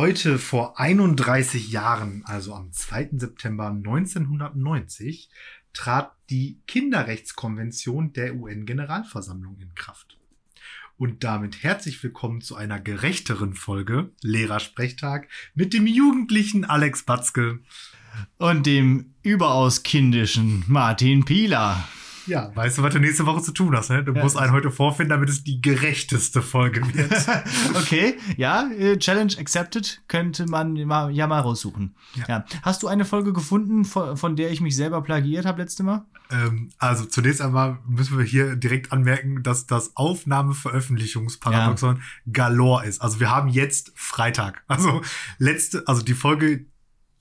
Heute vor 31 Jahren, also am 2. September 1990, trat die Kinderrechtskonvention der UN-Generalversammlung in Kraft. Und damit herzlich willkommen zu einer gerechteren Folge Lehrersprechtag mit dem jugendlichen Alex Batzke und dem überaus kindischen Martin Pieler. Ja, weißt du, was du nächste Woche zu tun hast, ne? Du ja. musst einen heute vorfinden, damit es die gerechteste Folge wird. okay, ja, äh, Challenge accepted, könnte man ja mal raussuchen. Ja. ja. Hast du eine Folge gefunden, von, der ich mich selber plagiert habe letzte Mal? Ähm, also zunächst einmal müssen wir hier direkt anmerken, dass das Aufnahmeveröffentlichungsparadoxon ja. galore ist. Also wir haben jetzt Freitag. Also letzte, also die Folge,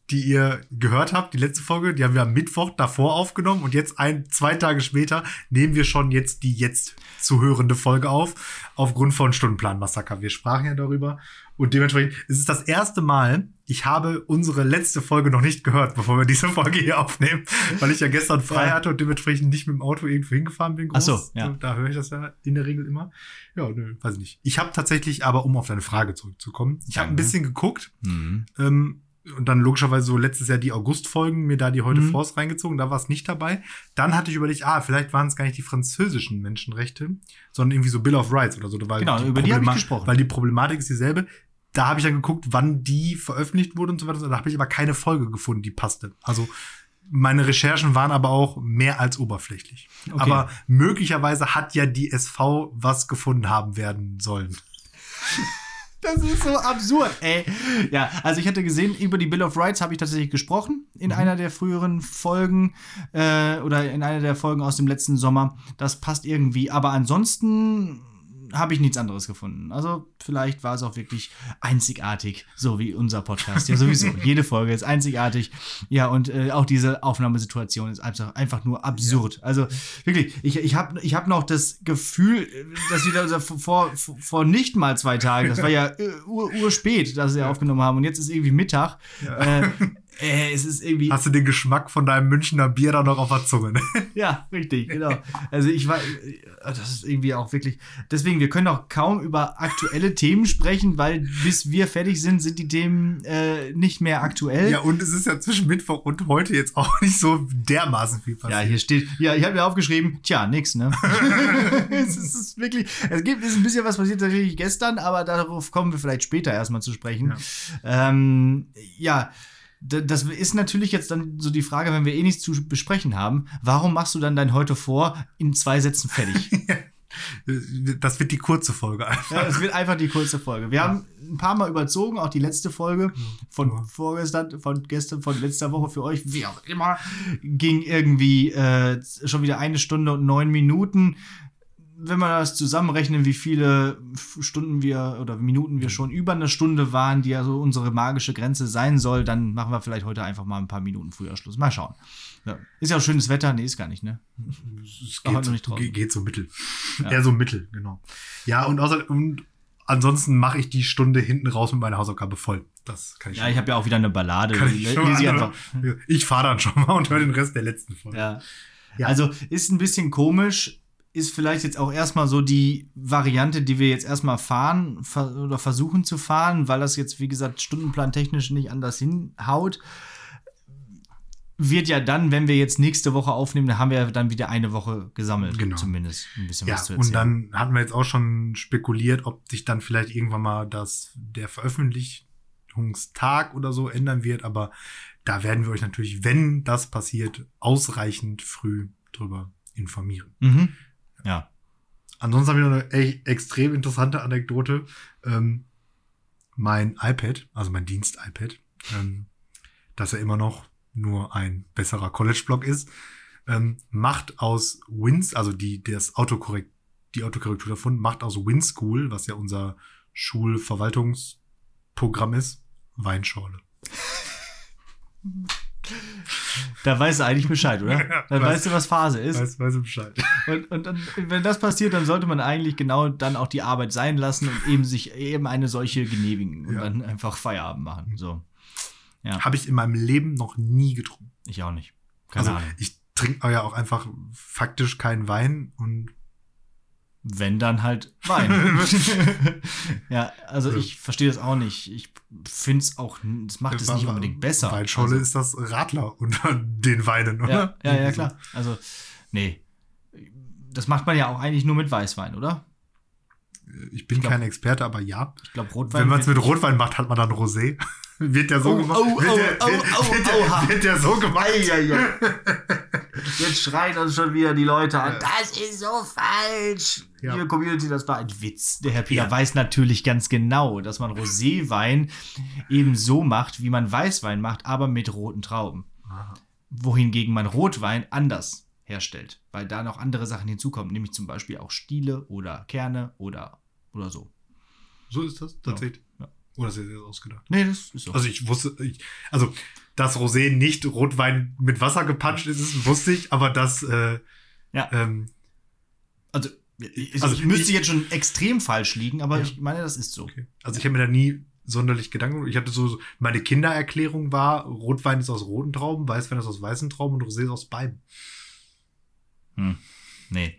die ihr gehört habt, die letzte Folge, die haben wir am Mittwoch davor aufgenommen und jetzt ein, zwei Tage später nehmen wir schon jetzt die jetzt zu hörende Folge auf, aufgrund von Stundenplan-Massaker. Wir sprachen ja darüber und dementsprechend ist es das erste Mal, ich habe unsere letzte Folge noch nicht gehört, bevor wir diese Folge hier aufnehmen, weil ich ja gestern frei hatte und dementsprechend nicht mit dem Auto irgendwo hingefahren bin. Groß. Ach so, ja. Da höre ich das ja in der Regel immer. Ja, nö, weiß ich nicht. Ich habe tatsächlich aber, um auf deine Frage zurückzukommen, ich habe ein bisschen geguckt, mhm. ähm, und dann logischerweise so letztes Jahr die August-Folgen, mir da die heute mhm. Force reingezogen, da war es nicht dabei. Dann hatte ich überlegt, ah, vielleicht waren es gar nicht die französischen Menschenrechte, sondern irgendwie so Bill of Rights oder so. Weil genau, die über die habe ich gesprochen. Weil die Problematik ist dieselbe. Da habe ich dann geguckt, wann die veröffentlicht wurde und so weiter. Da habe ich aber keine Folge gefunden, die passte. Also meine Recherchen waren aber auch mehr als oberflächlich. Okay. Aber möglicherweise hat ja die SV was gefunden haben werden sollen. Das ist so absurd, ey. Ja, also ich hatte gesehen, über die Bill of Rights habe ich tatsächlich gesprochen in mhm. einer der früheren Folgen äh, oder in einer der Folgen aus dem letzten Sommer. Das passt irgendwie. Aber ansonsten habe ich nichts anderes gefunden. Also vielleicht war es auch wirklich einzigartig, so wie unser Podcast. Ja, sowieso. Jede Folge ist einzigartig. Ja, und äh, auch diese Aufnahmesituation ist einfach, einfach nur absurd. Also wirklich, ich, ich habe ich hab noch das Gefühl, dass wir da vor, vor nicht mal zwei Tagen, das war ja äh, ur, urspät, dass wir aufgenommen haben und jetzt ist irgendwie Mittag. Ja. Äh, äh, es ist irgendwie. Hast du den Geschmack von deinem Münchner Bier da noch auf der Zunge? Ne? ja, richtig, genau. Also ich war, äh, das ist irgendwie auch wirklich. Deswegen, wir können auch kaum über aktuelle Themen sprechen, weil bis wir fertig sind, sind die Themen äh, nicht mehr aktuell. Ja, und es ist ja zwischen Mittwoch und heute jetzt auch nicht so dermaßen viel passiert. Ja, hier steht, ja, ich habe mir aufgeschrieben, tja, nix, ne? es, ist, es ist wirklich, es gibt, ist ein bisschen was passiert natürlich gestern, aber darauf kommen wir vielleicht später erstmal zu sprechen. Ja. Ähm, ja das ist natürlich jetzt dann so die Frage, wenn wir eh nichts zu besprechen haben, warum machst du dann dein heute vor in zwei Sätzen fertig? das wird die kurze Folge einfach. Ja, das wird einfach die kurze Folge. Wir ja. haben ein paar Mal überzogen, auch die letzte Folge von ja. vorgestern, von gestern, von letzter Woche für euch, wie auch immer, ging irgendwie äh, schon wieder eine Stunde und neun Minuten wenn wir das zusammenrechnen, wie viele Stunden wir oder Minuten wir schon über eine Stunde waren, die also unsere magische Grenze sein soll, dann machen wir vielleicht heute einfach mal ein paar Minuten früher Schluss. Mal schauen. Ja. Ist ja auch schönes Wetter. Nee, ist gar nicht, ne? Es geht, so, geht, geht so mittel. Ja. Eher so mittel, genau. Ja, und, außer, und ansonsten mache ich die Stunde hinten raus mit meiner Hausaufgabe voll. Das kann ich Ja, ich habe ja auch wieder eine Ballade. Kann ich ich fahre dann schon mal und höre den Rest der letzten Folge. Ja. ja. Also ist ein bisschen komisch ist vielleicht jetzt auch erstmal so die Variante, die wir jetzt erstmal fahren oder versuchen zu fahren, weil das jetzt, wie gesagt, stundenplantechnisch nicht anders hinhaut. Wird ja dann, wenn wir jetzt nächste Woche aufnehmen, dann haben wir ja dann wieder eine Woche gesammelt, genau. zumindest ein bisschen ja, was zu erzählen. Und dann hatten wir jetzt auch schon spekuliert, ob sich dann vielleicht irgendwann mal das, der Veröffentlichungstag oder so ändern wird, aber da werden wir euch natürlich, wenn das passiert, ausreichend früh drüber informieren. Mhm. Ja. Ansonsten habe ich noch eine echt extrem interessante Anekdote. Ähm, mein iPad, also mein Dienst-iPad, ähm, dass er immer noch nur ein besserer College-Blog ist, ähm, macht aus Wins, also die, das Autokorrekt, die Autokorrektur davon, macht aus WinSchool, was ja unser Schulverwaltungsprogramm ist, Weinschorle. Da weißt du eigentlich Bescheid, oder? Dann weiß, weißt du, was Phase ist. Weißt, weißt du Bescheid. Und, und dann, wenn das passiert, dann sollte man eigentlich genau dann auch die Arbeit sein lassen und eben sich eben eine solche genehmigen und ja. dann einfach Feierabend machen. So. Ja. Habe ich in meinem Leben noch nie getrunken. Ich auch nicht. Keine also, Ahnung. Ich trinke ja auch einfach faktisch keinen Wein und Wenn dann halt Wein. ja, also ich verstehe das auch nicht. Ich finde es auch, es macht es nicht unbedingt besser. Weinschorle also, ist das Radler unter den Weinen, oder? ja, ja, ja, klar. Also, nee. Das macht man ja auch eigentlich nur mit Weißwein, oder? Ich bin glaub- kein Experte, aber ja. Ich glaube, Rotwein. Wenn man es wird- mit Rotwein macht, hat man dann Rosé. wird der so Oh, gemacht? oh, wird, oh, der, oh, wird, oh, wird, der, wird der so gemacht? Jetzt schreien uns schon wieder die Leute an. Das ist so falsch. Ja. Liebe Community, das war ein Witz. Der Herr Peter Ja. weiß natürlich ganz genau, dass man Roséwein eben so macht, wie man Weißwein macht, aber mit roten Trauben. Aha. Wohingegen man Rotwein anders herstellt, weil da noch andere Sachen hinzukommen, nämlich zum Beispiel auch Stiele oder Kerne oder, oder so. So ist das tatsächlich. Ja. Oder ist das jetzt ausgedacht? Nee, das ist so. Also ich wusste, ich, also dass Rosé nicht Rotwein mit Wasser gepanscht ist, ist, wusste ich, aber dass äh, Ja. ähm, Also, ich, Also ich müsste ich- jetzt schon extrem falsch liegen, aber Ja. ich meine, das ist so. okay. also ich habe mir da nie sonderlich Gedanken. Ich hatte so, meine Kindererklärung war, Rotwein ist aus roten Trauben, Weißwein ist aus weißen Trauben und Rosé ist aus beiden. Hm. Nee.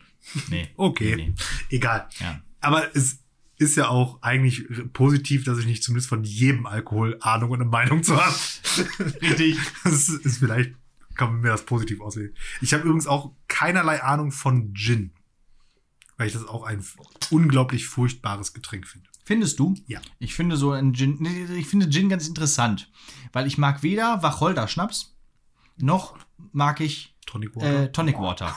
Nee. Okay. Nee. Egal. Ja. Aber es ist ja auch eigentlich positiv, dass ich nicht zumindest von jedem Alkohol Ahnung und eine Meinung zu habe. Richtig. Das ist vielleicht, kann man mir das positiv auslegen. Ich habe übrigens auch keinerlei Ahnung von Gin. Weil ich das auch ein unglaublich furchtbares Getränk finde. Findest du? Ja. Ich finde so ein Gin, nee, ich finde Gin ganz interessant, weil ich mag weder Wacholder-Schnaps noch mag ich Tonic Water. äh, Tonic Water.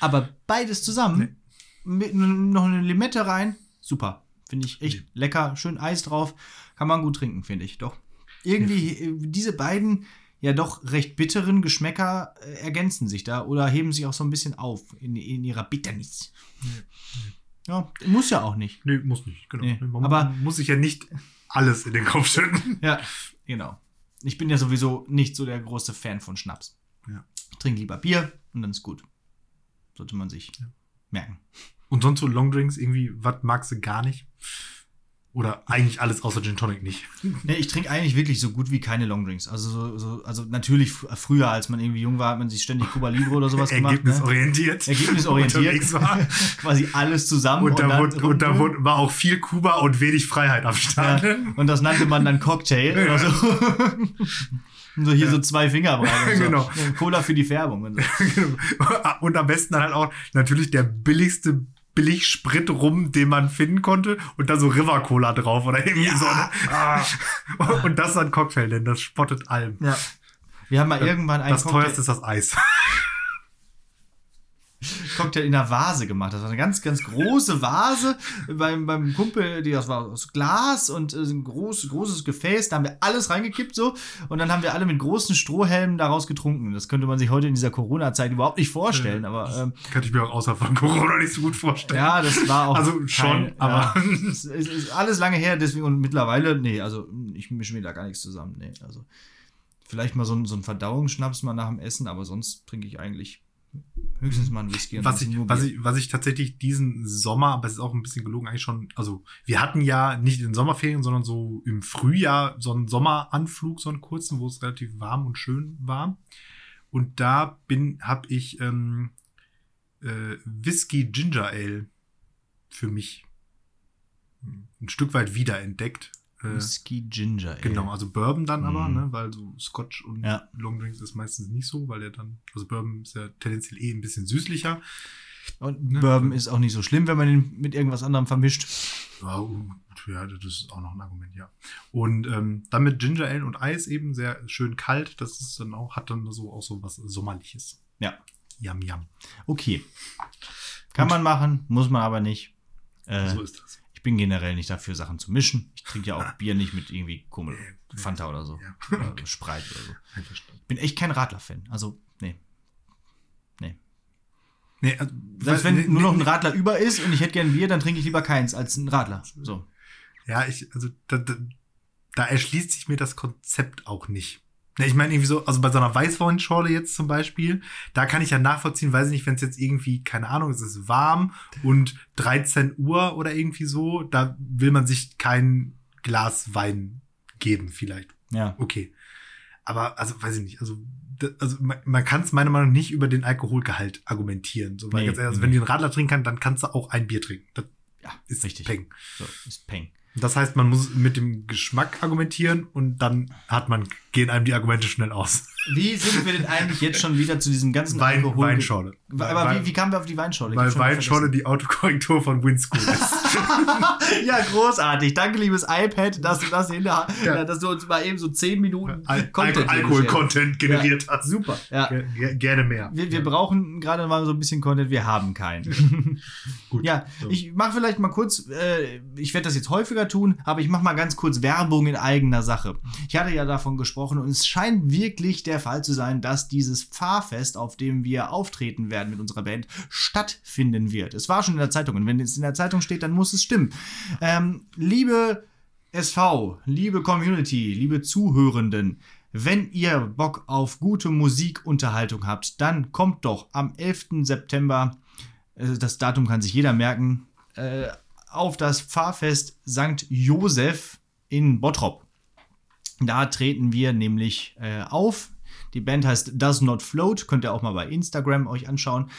Aber beides zusammen, mit n- noch eine Limette rein, super. Finde ich echt lecker, schön Eis drauf, kann man gut trinken, finde ich. Doch. Irgendwie äh, diese beiden ja doch recht bitteren Geschmäcker äh, ergänzen sich da oder heben sich auch so ein bisschen auf in, in ihrer Bitternis. Ja, muss ja auch nicht. nee, muss nicht. Genau. Nee, aber- muss sich ja nicht alles in den Kopf schütten. Ja, genau. Ich bin ja sowieso nicht so der große Fan von Schnaps. Ja. Ich trinke lieber Bier und dann ist gut. Sollte man sich merken. Und sonst so Longdrinks, irgendwie, was magst du gar nicht? Oder eigentlich alles außer Gin Tonic nicht. Nee, ich trinke eigentlich wirklich so gut wie keine Longdrinks. Also, so, so, also natürlich fr- früher, als man irgendwie jung war, hat man sich ständig Cuba Libre oder sowas gemacht. Ne? Ergebnisorientiert. Ergebnisorientiert. unterwegs war. Quasi alles zusammen. Und da, dann wurde, und da wurde, war auch viel Kuba und wenig Freiheit am Start. ja, und das nannte man dann Cocktail oder so. Und so hier Ja. so zwei Finger breit und so. Genau. Ja, Cola für die Färbung und so. und am besten dann halt auch natürlich der billigste Billigsprit rum, den man finden konnte und dann so River Cola drauf oder irgendwie so. Ne? Ah. Und das dann Cocktail, denn das spottet allem. Ja. Wir haben mal irgendwann einen Das Cocktail, teuerste ist das Eis. Cocktail in der Vase gemacht. Das war eine ganz, ganz große Vase beim, beim Kumpel, die das war aus Glas und äh, ein groß, großes Gefäß. Da haben wir alles reingekippt so und dann haben wir alle mit großen Strohhelmen daraus getrunken. Das könnte man sich heute in dieser Corona-Zeit überhaupt nicht vorstellen, aber ähm, Kann ich mir auch außerhalb von Corona nicht so gut vorstellen. ja, das war auch. Also schon, aber- Ja, es ist, alles lange her, deswegen und mittlerweile, nee, also ich mische mir da gar nichts zusammen. Nee, also vielleicht mal so, ein- so ein Verdauungsschnaps mal nach dem Essen, aber sonst trinke ich eigentlich höchstens mal einen Whisky. und Was ich, was, ich, was ich tatsächlich diesen Sommer, aber es ist auch ein bisschen gelogen, eigentlich schon, also wir hatten ja nicht in den Sommerferien, sondern so im Frühjahr so einen Sommeranflug, so einen kurzen, wo es relativ warm und schön war. Und da bin, habe ich ähm, äh, Whisky Ginger Ale für mich ein Stück weit wiederentdeckt. Äh, Whisky Ginger Ale. Genau, also Bourbon dann aber, Mhm. ne, weil so Scotch und Ja. Longdrinks ist meistens nicht so, weil der dann, also Bourbon ist ja tendenziell eh ein bisschen süßlicher. Und Ne? Bourbon ist auch nicht so schlimm, wenn man ihn mit irgendwas anderem vermischt. Ja, uh, ja, das ist auch noch ein Argument, ja. Und ähm, dann mit Ginger Ale und Eis eben sehr schön kalt. Das ist dann auch, hat dann so auch so was Sommerliches. Ja. Yum, yum. Okay. Kann Gut. man machen, muss man aber nicht. Äh, so ist das. Ich bin generell nicht dafür, Sachen zu mischen. Ich trinke ja auch Bier nicht mit irgendwie Kummel, Fanta oder so. Ja. Oder Sprite oder so. Einverstanden. Ich bin echt kein Radler-Fan. Also, nee. Nee. Nee, also, Selbst wenn nee, nur noch ein nee, Radler über ist und ich hätte gern Bier, dann trinke ich lieber keins als ein Radler. So. Ja, ich, also da, da, da erschließt sich mir das Konzept auch nicht. Ja, ich meine, irgendwie so, also bei so einer Weißweinschorle jetzt zum Beispiel, da kann ich ja nachvollziehen, weiß ich nicht, wenn es jetzt irgendwie, keine Ahnung, es ist warm und 13 Uhr oder irgendwie so, da will man sich kein Glas Wein geben, vielleicht. Ja. Okay. Aber, also, weiß ich nicht, also, also man, man kann es meiner Meinung nach nicht über den Alkoholgehalt argumentieren. So, weil Nee, ganz ehrlich, also, nee. wenn du einen Radler trinken kannst, dann kannst du auch ein Bier trinken. Das Ja, ist richtig. Peng. So, ist Peng. Das heißt, man muss mit dem Geschmack argumentieren und dann hat man, gehen einem die Argumente schnell aus. Wie sind wir denn eigentlich jetzt schon wieder zu diesem ganzen Wein, Alkohol? Weinschorle. Aber Wein- wie, wie kamen wir auf die Weinschorle? Ich Weil Weinschorle die Autokorrektur von Winschool ist. ja, großartig. Danke, liebes iPad, dass du das hinter, Ja. dass du uns mal eben so 10 Minuten Al Content Al Alkohol-Content generiert Ja, hast. Super. Ja. Ge- ge- Gerne mehr. Wir, wir brauchen gerade mal so ein bisschen Content, wir haben keinen. Gut. Ja, So. ich mache vielleicht mal kurz, äh, ich werde das jetzt häufiger tun, aber ich mache mal ganz kurz Werbung in eigener Sache. Ich hatte ja davon gesprochen und es scheint wirklich der Fall zu sein, dass dieses Pfarrfest, auf dem wir auftreten werden mit unserer Band, stattfinden wird. Es war schon in der Zeitung und wenn es in der Zeitung steht, dann muss es stimmen. Ähm, liebe SV, liebe Community, liebe Zuhörenden, wenn ihr Bock auf gute Musikunterhaltung habt, dann kommt doch am 11. September, äh, das Datum kann sich jeder merken, äh, auf das Pfarrfest St. Josef in Bottrop. Da treten wir nämlich äh, auf. Die Band heißt Does Not Float, könnt ihr auch mal bei Instagram euch anschauen.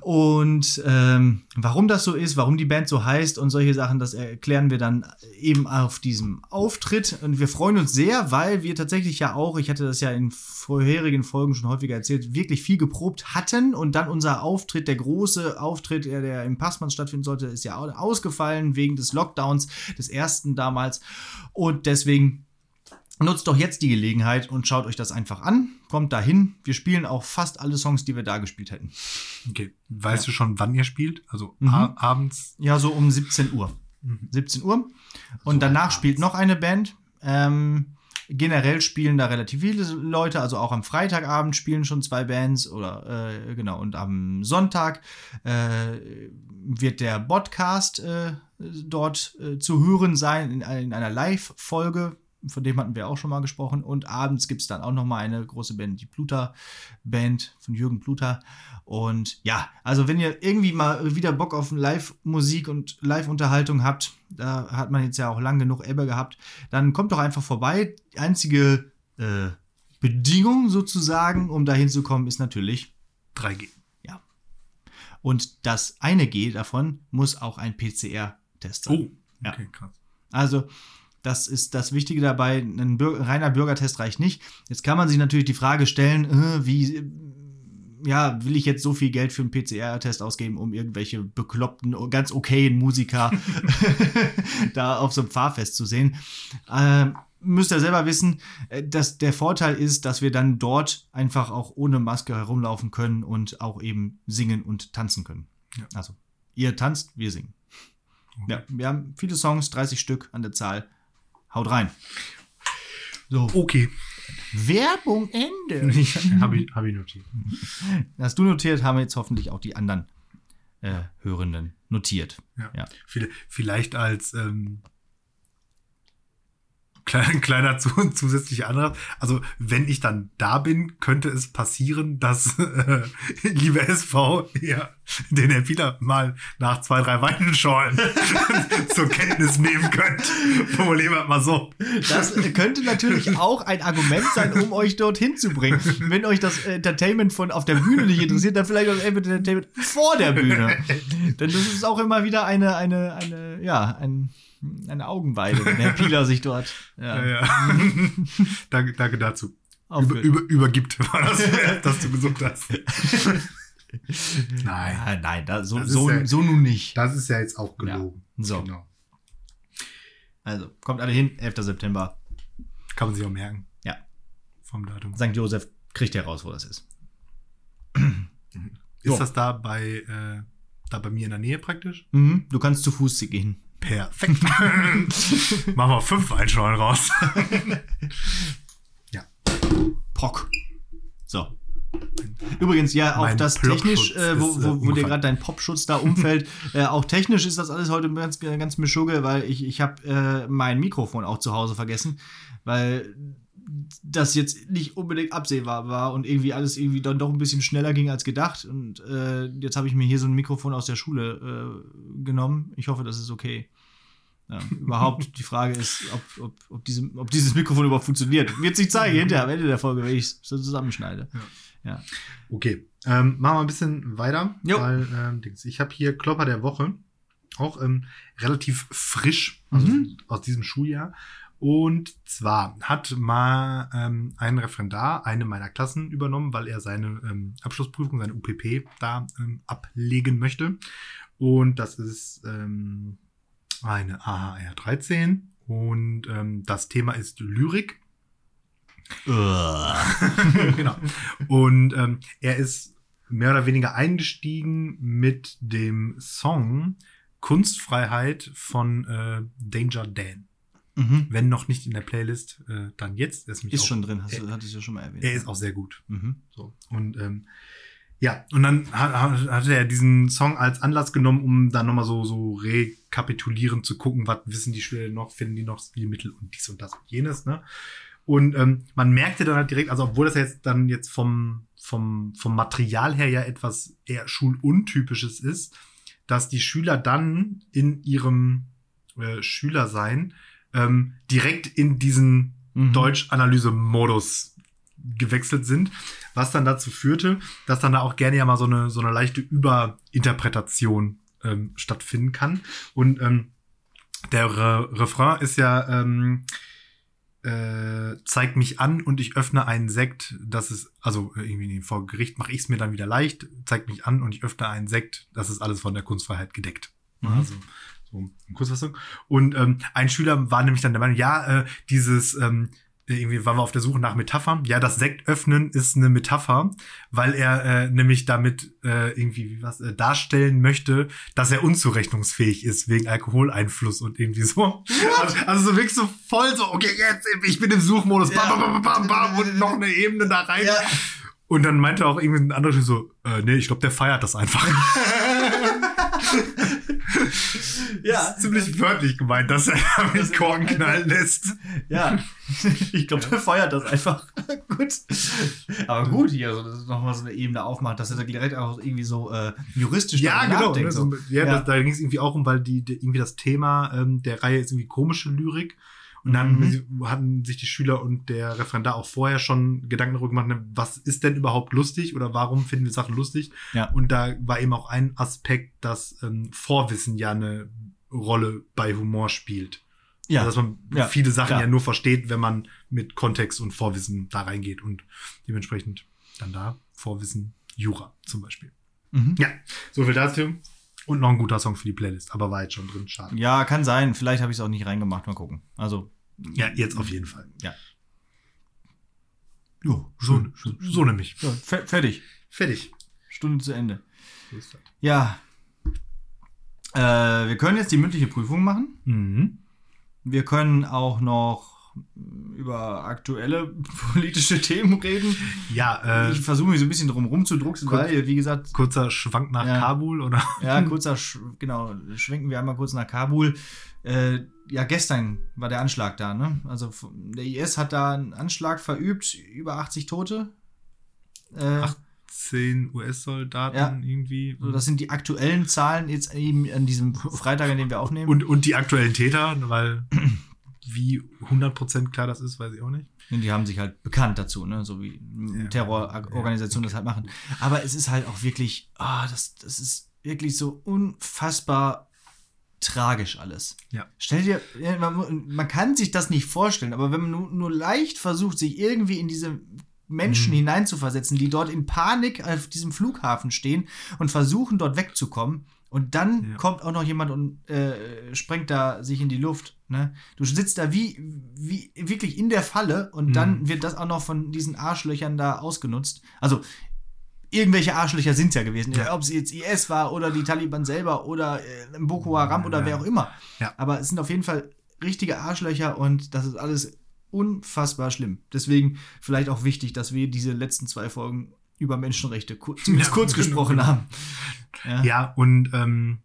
Und ähm, warum das so ist, warum die Band so heißt und solche Sachen, das erklären wir dann eben auf diesem Auftritt. Und wir freuen uns sehr, weil wir tatsächlich ja auch, ich hatte das ja in vorherigen Folgen schon häufiger erzählt, wirklich viel geprobt hatten. Und dann unser Auftritt, der große Auftritt, der, der im Passmann stattfinden sollte, ist ja au- ausgefallen wegen des Lockdowns, des ersten damals. Und deswegen Nutzt doch jetzt die Gelegenheit und schaut euch das einfach an. Kommt dahin. Wir spielen auch fast alle Songs, die wir da gespielt hätten. Okay. Weißt du schon, wann ihr spielt? Also Mhm. abends? Ja, so um 17 Uhr. Mhm. 17 Uhr. Und So danach abends. spielt noch eine Band. Ähm, generell spielen da relativ viele Leute, also auch am Freitagabend spielen schon zwei Bands oder äh, genau. Und am Sonntag äh, wird der Podcast äh, dort äh, zu hören sein in, in einer Live-Folge. Von dem hatten wir auch schon mal gesprochen. Und abends gibt es dann auch noch mal eine große Band, die Pluter-Band von Jürgen Pluter. Und ja, also wenn ihr irgendwie mal wieder Bock auf Live-Musik und Live-Unterhaltung habt, da hat man jetzt ja auch lang genug Ebbe gehabt, dann kommt doch einfach vorbei. Die einzige äh, Bedingung sozusagen, um da hinzukommen, ist natürlich 3G. und das eine G davon muss auch ein PCR-Test sein. Oh, okay, krass. Also, das ist das Wichtige dabei. Ein Bür reiner Bürgertest reicht nicht. Jetzt kann man sich natürlich die Frage stellen, äh, wie, äh, ja, will ich jetzt so viel Geld für einen PCR-Test ausgeben, um irgendwelche bekloppten, ganz okayen Musiker da auf so einem Fahrfest zu sehen? Ähm, müsst ihr selber wissen, äh, dass der Vorteil ist, dass wir dann dort einfach auch ohne Maske herumlaufen können und auch eben singen und tanzen können. Ja. Also, ihr tanzt, wir singen. Ja, wir haben viele Songs, 30 Stück an der Zahl. Haut rein. So, Okay. Werbung Ende. Habe ich, hab ich notiert. Hast du notiert, haben jetzt hoffentlich auch die anderen äh, Hörenden notiert. Ja. Ja. Viele- Vielleicht als ähm, kleiner, kleiner zu, zusätzlicher Antrag. Also, wenn ich dann da bin, könnte es passieren, dass äh, liebe SV ja, den Herr Pieler mal nach zwei, drei Weinschorlen zur Kenntnis nehmen könnt. Formulieren wir mal so. Das könnte natürlich auch ein Argument sein, um euch dorthin zu bringen. Wenn euch das Entertainment von auf der Bühne nicht interessiert, dann vielleicht auch das Entertainment vor der Bühne. Denn das ist auch immer wieder eine, eine, eine, ja, ein, eine Augenweide, wenn Herr Pieler sich dort ja, Ja, ja. danke, danke dazu. Über, über, übergibt, war das, dass du gesund hast. Nein. Ja, nein, da, so, so, ja- so nun nicht. Das ist ja jetzt auch gelogen. Ja. So. Genau. Also, kommt alle hin, 11. September. Kann man sich auch merken. Ja. Vom Datum. St. Josef kriegt heraus, wo das ist. Ist So. das da bei, äh, da bei mir in der Nähe praktisch? Mhm, du kannst zu Fuß gehen. Perfekt. Machen wir fünf Weinschorlen raus. Pock. So. Übrigens, ja, auch Mein das technisch, äh, wo, ist, äh, wo, wo dir gerade dein Popschutz da umfällt, äh, auch technisch ist das alles heute ganz, ganz mischugge, weil ich, ich habe äh, mein Mikrofon auch zu Hause vergessen, weil das jetzt nicht unbedingt absehbar war und irgendwie alles irgendwie dann doch ein bisschen schneller ging als gedacht. Und äh, jetzt habe ich mir hier so ein Mikrofon aus der Schule äh, genommen. Ich hoffe, das ist okay. Ja, überhaupt die Frage ist, ob, ob, ob, diese, ob dieses Mikrofon überhaupt funktioniert. Wird sich zeigen hinterher am Ende der Folge, wenn ich es so zusammenschneide. Ja. ja. Okay, ähm, machen wir ein bisschen weiter. Jo. Weil, ähm, ich habe hier Klopper der Woche. Auch ähm, relativ frisch, also Mhm. aus diesem Schuljahr. Und zwar hat mal ähm, ein Referendar eine meiner Klassen übernommen, weil er seine ähm, Abschlussprüfung, seine UPP da ähm, ablegen möchte. Und das ist ähm, eine AHR 13 und ähm, das Thema ist Lyrik. genau. Und ähm, er ist mehr oder weniger eingestiegen mit dem Song Kunstfreiheit von äh, Danger Dan. Mhm. Wenn noch nicht in der Playlist, äh, dann jetzt. Er ist, Ist auch, schon drin, hast er, hattest du ja schon mal erwähnt. er ist auch sehr gut. Mhm. So. Und ähm, ja, und dann hat, hat, hatte er diesen Song als Anlass genommen, um dann nochmal so, so rekapitulierend zu gucken, was wissen die Schüler noch, finden die noch Stilmittel und dies und das und jenes, ne? Und ähm, man merkte dann halt direkt, also obwohl das jetzt dann jetzt vom, vom, vom Material her ja etwas eher schuluntypisches ist, dass die Schüler dann in ihrem äh, Schülersein ähm, direkt in diesen Mhm. Deutschanalyse-Modus gewechselt sind, was dann dazu führte, dass dann da auch gerne ja mal so eine, so eine leichte Überinterpretation ähm, stattfinden kann. Und ähm, der Re Refrain ist ja, ähm, äh, zeig mich an und ich öffne einen Sekt, das ist, also irgendwie vor Gericht mache ich es mir dann wieder leicht, zeig mich an und ich öffne einen Sekt, das ist alles von der Kunstfreiheit gedeckt. Mhm. Also so in Kurzfassung. Und ähm, ein Schüler war nämlich dann der Meinung, ja, äh, dieses, ähm, irgendwie waren wir auf der Suche nach Metaphern. Ja, das Sekt öffnen ist eine Metapher, weil er äh, nämlich damit äh, irgendwie wie was äh, darstellen möchte, dass er unzurechnungsfähig ist wegen Alkoholeinfluss und irgendwie so. Also, also so wirklich so voll so, okay, jetzt, ich bin im Suchmodus, bam, Ja. bam, bam, bam, bam, und noch eine Ebene da rein. Ja. Und dann meinte auch irgendwie ein anderer so, äh, nee, ich glaube, der feiert das einfach. Ja. Das ist ziemlich wörtlich gemeint, dass er Korken einfach- knallen lässt. Ja, ich glaube, der feiert das einfach. gut. Aber gut, hier also, ist nochmal so eine Ebene aufmacht, dass er da direkt auch irgendwie so äh, juristisch Ja, genau. nachdenkt, Ne, so. so, ja, Ja. Da, da ging es irgendwie auch um, weil die, die irgendwie das Thema ähm, der Reihe ist irgendwie komische Lyrik. Und dann Mhm. hatten sich die Schüler und der Referendar auch vorher schon Gedanken darüber gemacht, ne, was ist denn überhaupt lustig oder warum finden wir Sachen lustig? Ja. Und da war eben auch ein Aspekt, dass ähm, Vorwissen ja eine Rolle bei Humor spielt. Ja, Also, dass man Ja, viele Sachen klar. ja nur versteht, wenn man mit Kontext und Vorwissen da reingeht und dementsprechend dann da Vorwissen Jura zum Beispiel. mhm. Ja, so viel dazu. Und noch ein guter Song für die Playlist, aber war jetzt schon drin, schade. ja, kann sein. Vielleicht habe ich es auch nicht reingemacht. Mal gucken. Also, Ja, jetzt auf jeden Fall. ja. Jo, so, so, so nämlich. So, fe fertig. Fertig. Stunde zu Ende. Ja. Äh, wir können jetzt die mündliche Prüfung machen. Mhm. Wir können auch noch über aktuelle politische Themen reden. Ja, äh, ich versuche mich so ein bisschen drum rumzudrucksen, Kurz- weil, wie gesagt, kurzer Schwank nach Ja. Kabul oder? ja, kurzer, Sch genau, schwenken wir einmal kurz nach Kabul. Äh, ja, gestern war der Anschlag da, ne? Also der IS hat da einen Anschlag verübt, über 80 Tote. Äh, Ach, 10 US-Soldaten Ja. irgendwie. so, das sind die aktuellen Zahlen jetzt eben an diesem Freitag, an dem wir aufnehmen. und, und die aktuellen Täter, weil wie 100% klar das ist, weiß ich auch nicht. Und die haben sich halt bekannt dazu, ne? so wie Ja. Terrororganisationen das halt machen. Aber es ist halt auch wirklich, ah, das, das ist wirklich so unfassbar tragisch alles. Ja. Stell dir, man, man kann sich das nicht vorstellen, aber wenn man nur, nur leicht versucht, sich irgendwie in diese Menschen Mhm. hineinzuversetzen, die dort in Panik auf diesem Flughafen stehen und versuchen, dort wegzukommen. Und dann Ja. kommt auch noch jemand und äh, sprengt da sich in die Luft. Ne? Du sitzt da wie, wie wirklich in der Falle und Mhm. dann wird das auch noch von diesen Arschlöchern da ausgenutzt. Also irgendwelche Arschlöcher sind es ja gewesen. Ja. Ob es jetzt IS war oder die Taliban selber oder äh, Boko Haram oder Ja. wer auch immer. Ja. Aber es sind auf jeden Fall richtige Arschlöcher und das ist alles unfassbar schlimm. Deswegen vielleicht auch wichtig, dass wir diese letzten zwei Folgen über Menschenrechte kur zumindest kurz genau, gesprochen haben. Ja. Und ähm,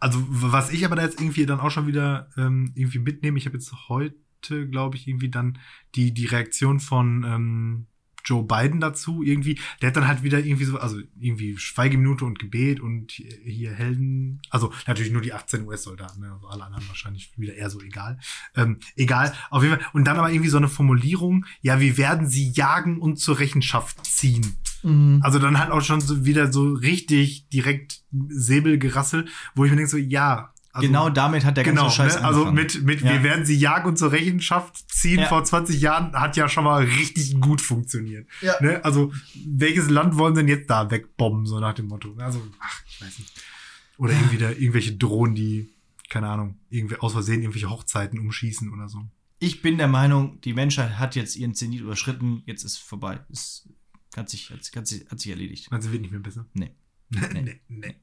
also was ich aber da jetzt irgendwie dann auch schon wieder ähm, irgendwie mitnehme, ich habe jetzt heute, glaube ich, irgendwie dann die, die Reaktion von ähm, Joe Biden dazu irgendwie. Der hat dann halt wieder irgendwie so, also irgendwie Schweigeminute und Gebet und hier Helden. Also natürlich nur die 18 US-Soldaten, ne? also alle anderen wahrscheinlich wieder eher so egal. Ähm, egal, auf jeden Fall. Und dann aber irgendwie so eine Formulierung, ja, wir werden sie jagen und zur Rechenschaft ziehen. Mhm. Also dann halt auch schon so wieder so richtig direkt Säbelgerassel, wo ich mir denke so, ja, also, genau damit hat der ganze genau, Scheiß ne? Also mit, mit ja. wir werden sie jagen und zur Rechenschaft ziehen ja. vor 20 Jahren hat ja schon mal richtig gut funktioniert. Ja. Ne? Also welches Land wollen sie denn jetzt da wegbomben, so nach dem Motto. Also, ach, ich weiß nicht. Oder irgendwie da irgendwelche Drohnen, die, keine Ahnung, irgendwie aus Versehen irgendwelche Hochzeiten umschießen oder so. Ich bin der Meinung, die Menschheit hat jetzt ihren Zenit überschritten, jetzt ist vorbei. Es hat sich, hat, hat, sich, hat sich erledigt. Also wird nicht mehr besser? Nee. nee. nee, nee.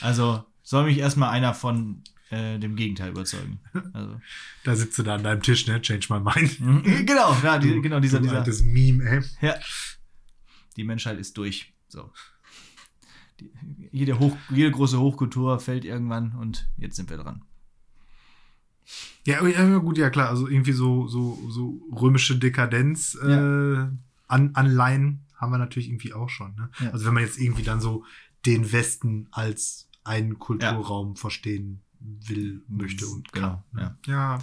Also soll mich erstmal einer von äh, dem Gegenteil überzeugen. Also. Da sitzt du da an deinem Tisch, ne? Change my mind. Mhm. genau, ja, die, genau, dieser, du dieser. Meme, ey. Ja. Die Menschheit ist durch. So. Die, jede, Hoch, jede große Hochkultur fällt irgendwann und jetzt sind wir dran. Ja, ja gut, ja klar. Also irgendwie so, so, so römische Dekadenz äh, ja. an, Anleihen haben wir natürlich irgendwie auch schon. Ne? Ja. Also wenn man jetzt irgendwie dann so den Westen als einen Kulturraum ja. verstehen will, möchte und kann. Genau, ja. Ja.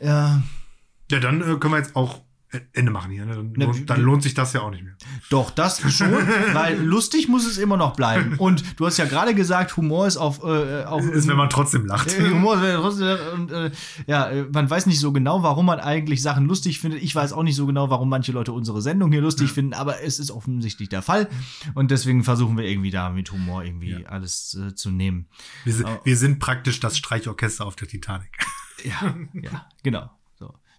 Ja, ja dann äh, können wir jetzt auch Ende machen hier. Ne? Dann, ne, lohnt, dann, lohnt sich das ja auch nicht mehr. Doch, das schon, weil lustig muss es immer noch bleiben. Und du hast ja gerade gesagt, Humor ist auf. Äh, auf ist, wenn man trotzdem lacht. Äh, Humor ist, wenn man trotzdem und, äh, ja, äh, man weiß nicht so genau, warum man eigentlich Sachen lustig findet. Ich weiß auch nicht so genau, warum manche Leute unsere Sendung hier lustig ja. finden, aber es ist offensichtlich der Fall. Und deswegen versuchen wir irgendwie da mit Humor irgendwie ja. alles äh, zu nehmen. Wir sind, wir sind praktisch das Streichorchester auf der Titanic. Ja, ja, genau.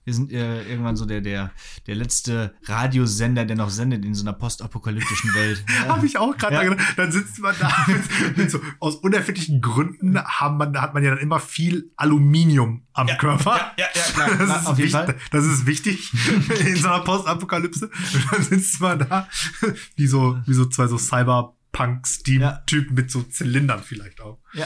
Wir sind äh, irgendwann so der, der, der letzte Radiosender, der noch sendet in so einer postapokalyptischen Welt. Habe ich auch gerade ja. gedacht. Dann sitzt man da mit, mit so, aus unerfindlichen Gründen haben man, hat man ja dann immer viel Aluminium am ja, Körper. Ja, ja, ja klar. Das, Na, ist, wichtig, Fall. das ist wichtig in so einer Postapokalypse. Und dann sitzt man da wie so, wie so zwei so Cyber Punk-Steam-Typen ja. mit so Zylindern vielleicht auch. Ja.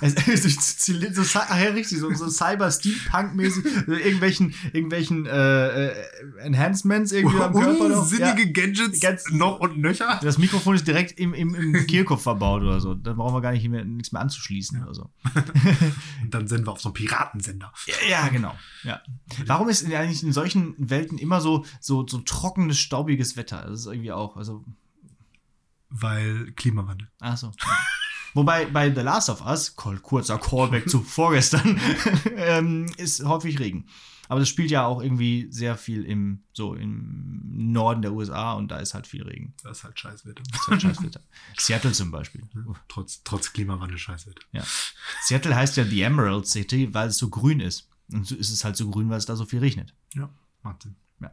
so, ach ja, richtig, so, so Cyber-Steampunk-mäßig, so irgendwelchen, irgendwelchen äh, äh, Enhancements irgendwie am Körper noch. Sinnige ja. Gadgets Ganz, noch und nöcher. Das Mikrofon ist direkt im, im, im Kehlkopf verbaut oder so. Da brauchen wir gar nicht mehr, nichts mehr anzuschließen ja. oder so. und dann sind wir auf so einem Piratensender. Ja, ja, genau. Ja. Warum ist eigentlich in solchen Welten immer so, so, so trockenes, staubiges Wetter? Das ist irgendwie auch, also weil Klimawandel. Ach so. Wobei bei The Last of Us, kurzer Callback zu vorgestern, ähm, ist häufig Regen. Aber das spielt ja auch irgendwie sehr viel im, so im Norden der USA und da ist halt viel Regen. Das ist halt Scheißwetter. Das ist halt Scheißwetter. Seattle zum Beispiel. Trotz, trotz Klimawandel Scheißwetter. Ja. Seattle heißt ja The Emerald City, weil es so grün ist. Und so ist es halt so grün, weil es da so viel regnet. Ja, macht Sinn. Ja.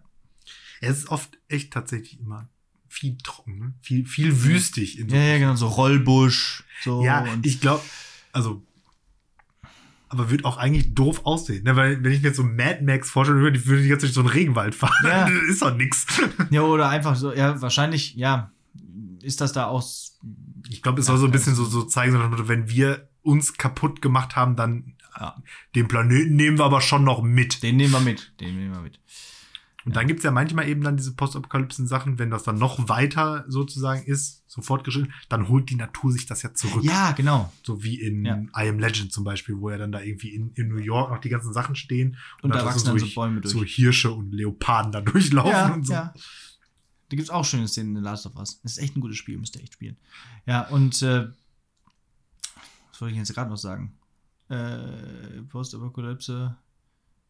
Es ist oft echt tatsächlich immer viel trocken, ne? viel, viel wüstig. In so ja, ja, genau, so Rollbusch. So ja, ich glaube, also, aber wird auch eigentlich doof aussehen, ne? weil wenn ich mir jetzt so Mad Max vorstelle, würde ich, würde ich jetzt durch so einen Regenwald fahren, ja. das ist doch nix. Ja, oder einfach so, ja, wahrscheinlich, ja, ist das da aus. Ich glaube, es soll so ein bisschen so, so zeigen, wenn wir uns kaputt gemacht haben, dann ja. den Planeten nehmen wir aber schon noch mit. Den nehmen wir mit, den nehmen wir mit. Und dann gibt's ja manchmal eben dann diese Postapokalypsen-Sachen, wenn das dann noch weiter sozusagen ist, so fortgeschritten, dann holt die Natur sich das ja zurück. Ja, genau. So wie in ja. I Am Legend zum Beispiel, wo ja dann da irgendwie in, in New York noch die ganzen Sachen stehen. Und, und da wachsen dann so, Bäume durch. So Hirsche und Leoparden da durchlaufen ja, und so. Ja. Da gibt's auch schöne Szenen in The Last of Us. Das ist echt ein gutes Spiel, müsst ihr echt spielen. Ja, und äh, was wollte ich jetzt gerade noch sagen? Äh, Postapokalypse.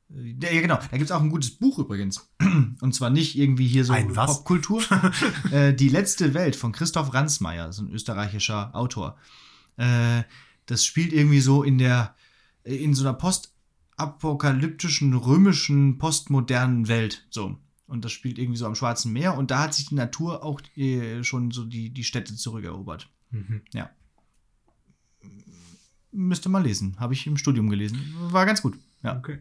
Ja, genau. Da gibt es auch ein gutes Buch übrigens. Und zwar nicht irgendwie hier so Popkultur. äh, Die letzte Welt von Christoph Ransmayr, so ein österreichischer Autor. Äh, das spielt irgendwie so in der, in so einer postapokalyptischen, römischen, postmodernen Welt. So. Und das spielt irgendwie so am Schwarzen Meer. Und da hat sich die Natur auch äh, schon so die, die Städte zurückerobert. Mhm. Ja. Müsste mal lesen. Habe ich im Studium gelesen. War ganz gut. Ja. Okay.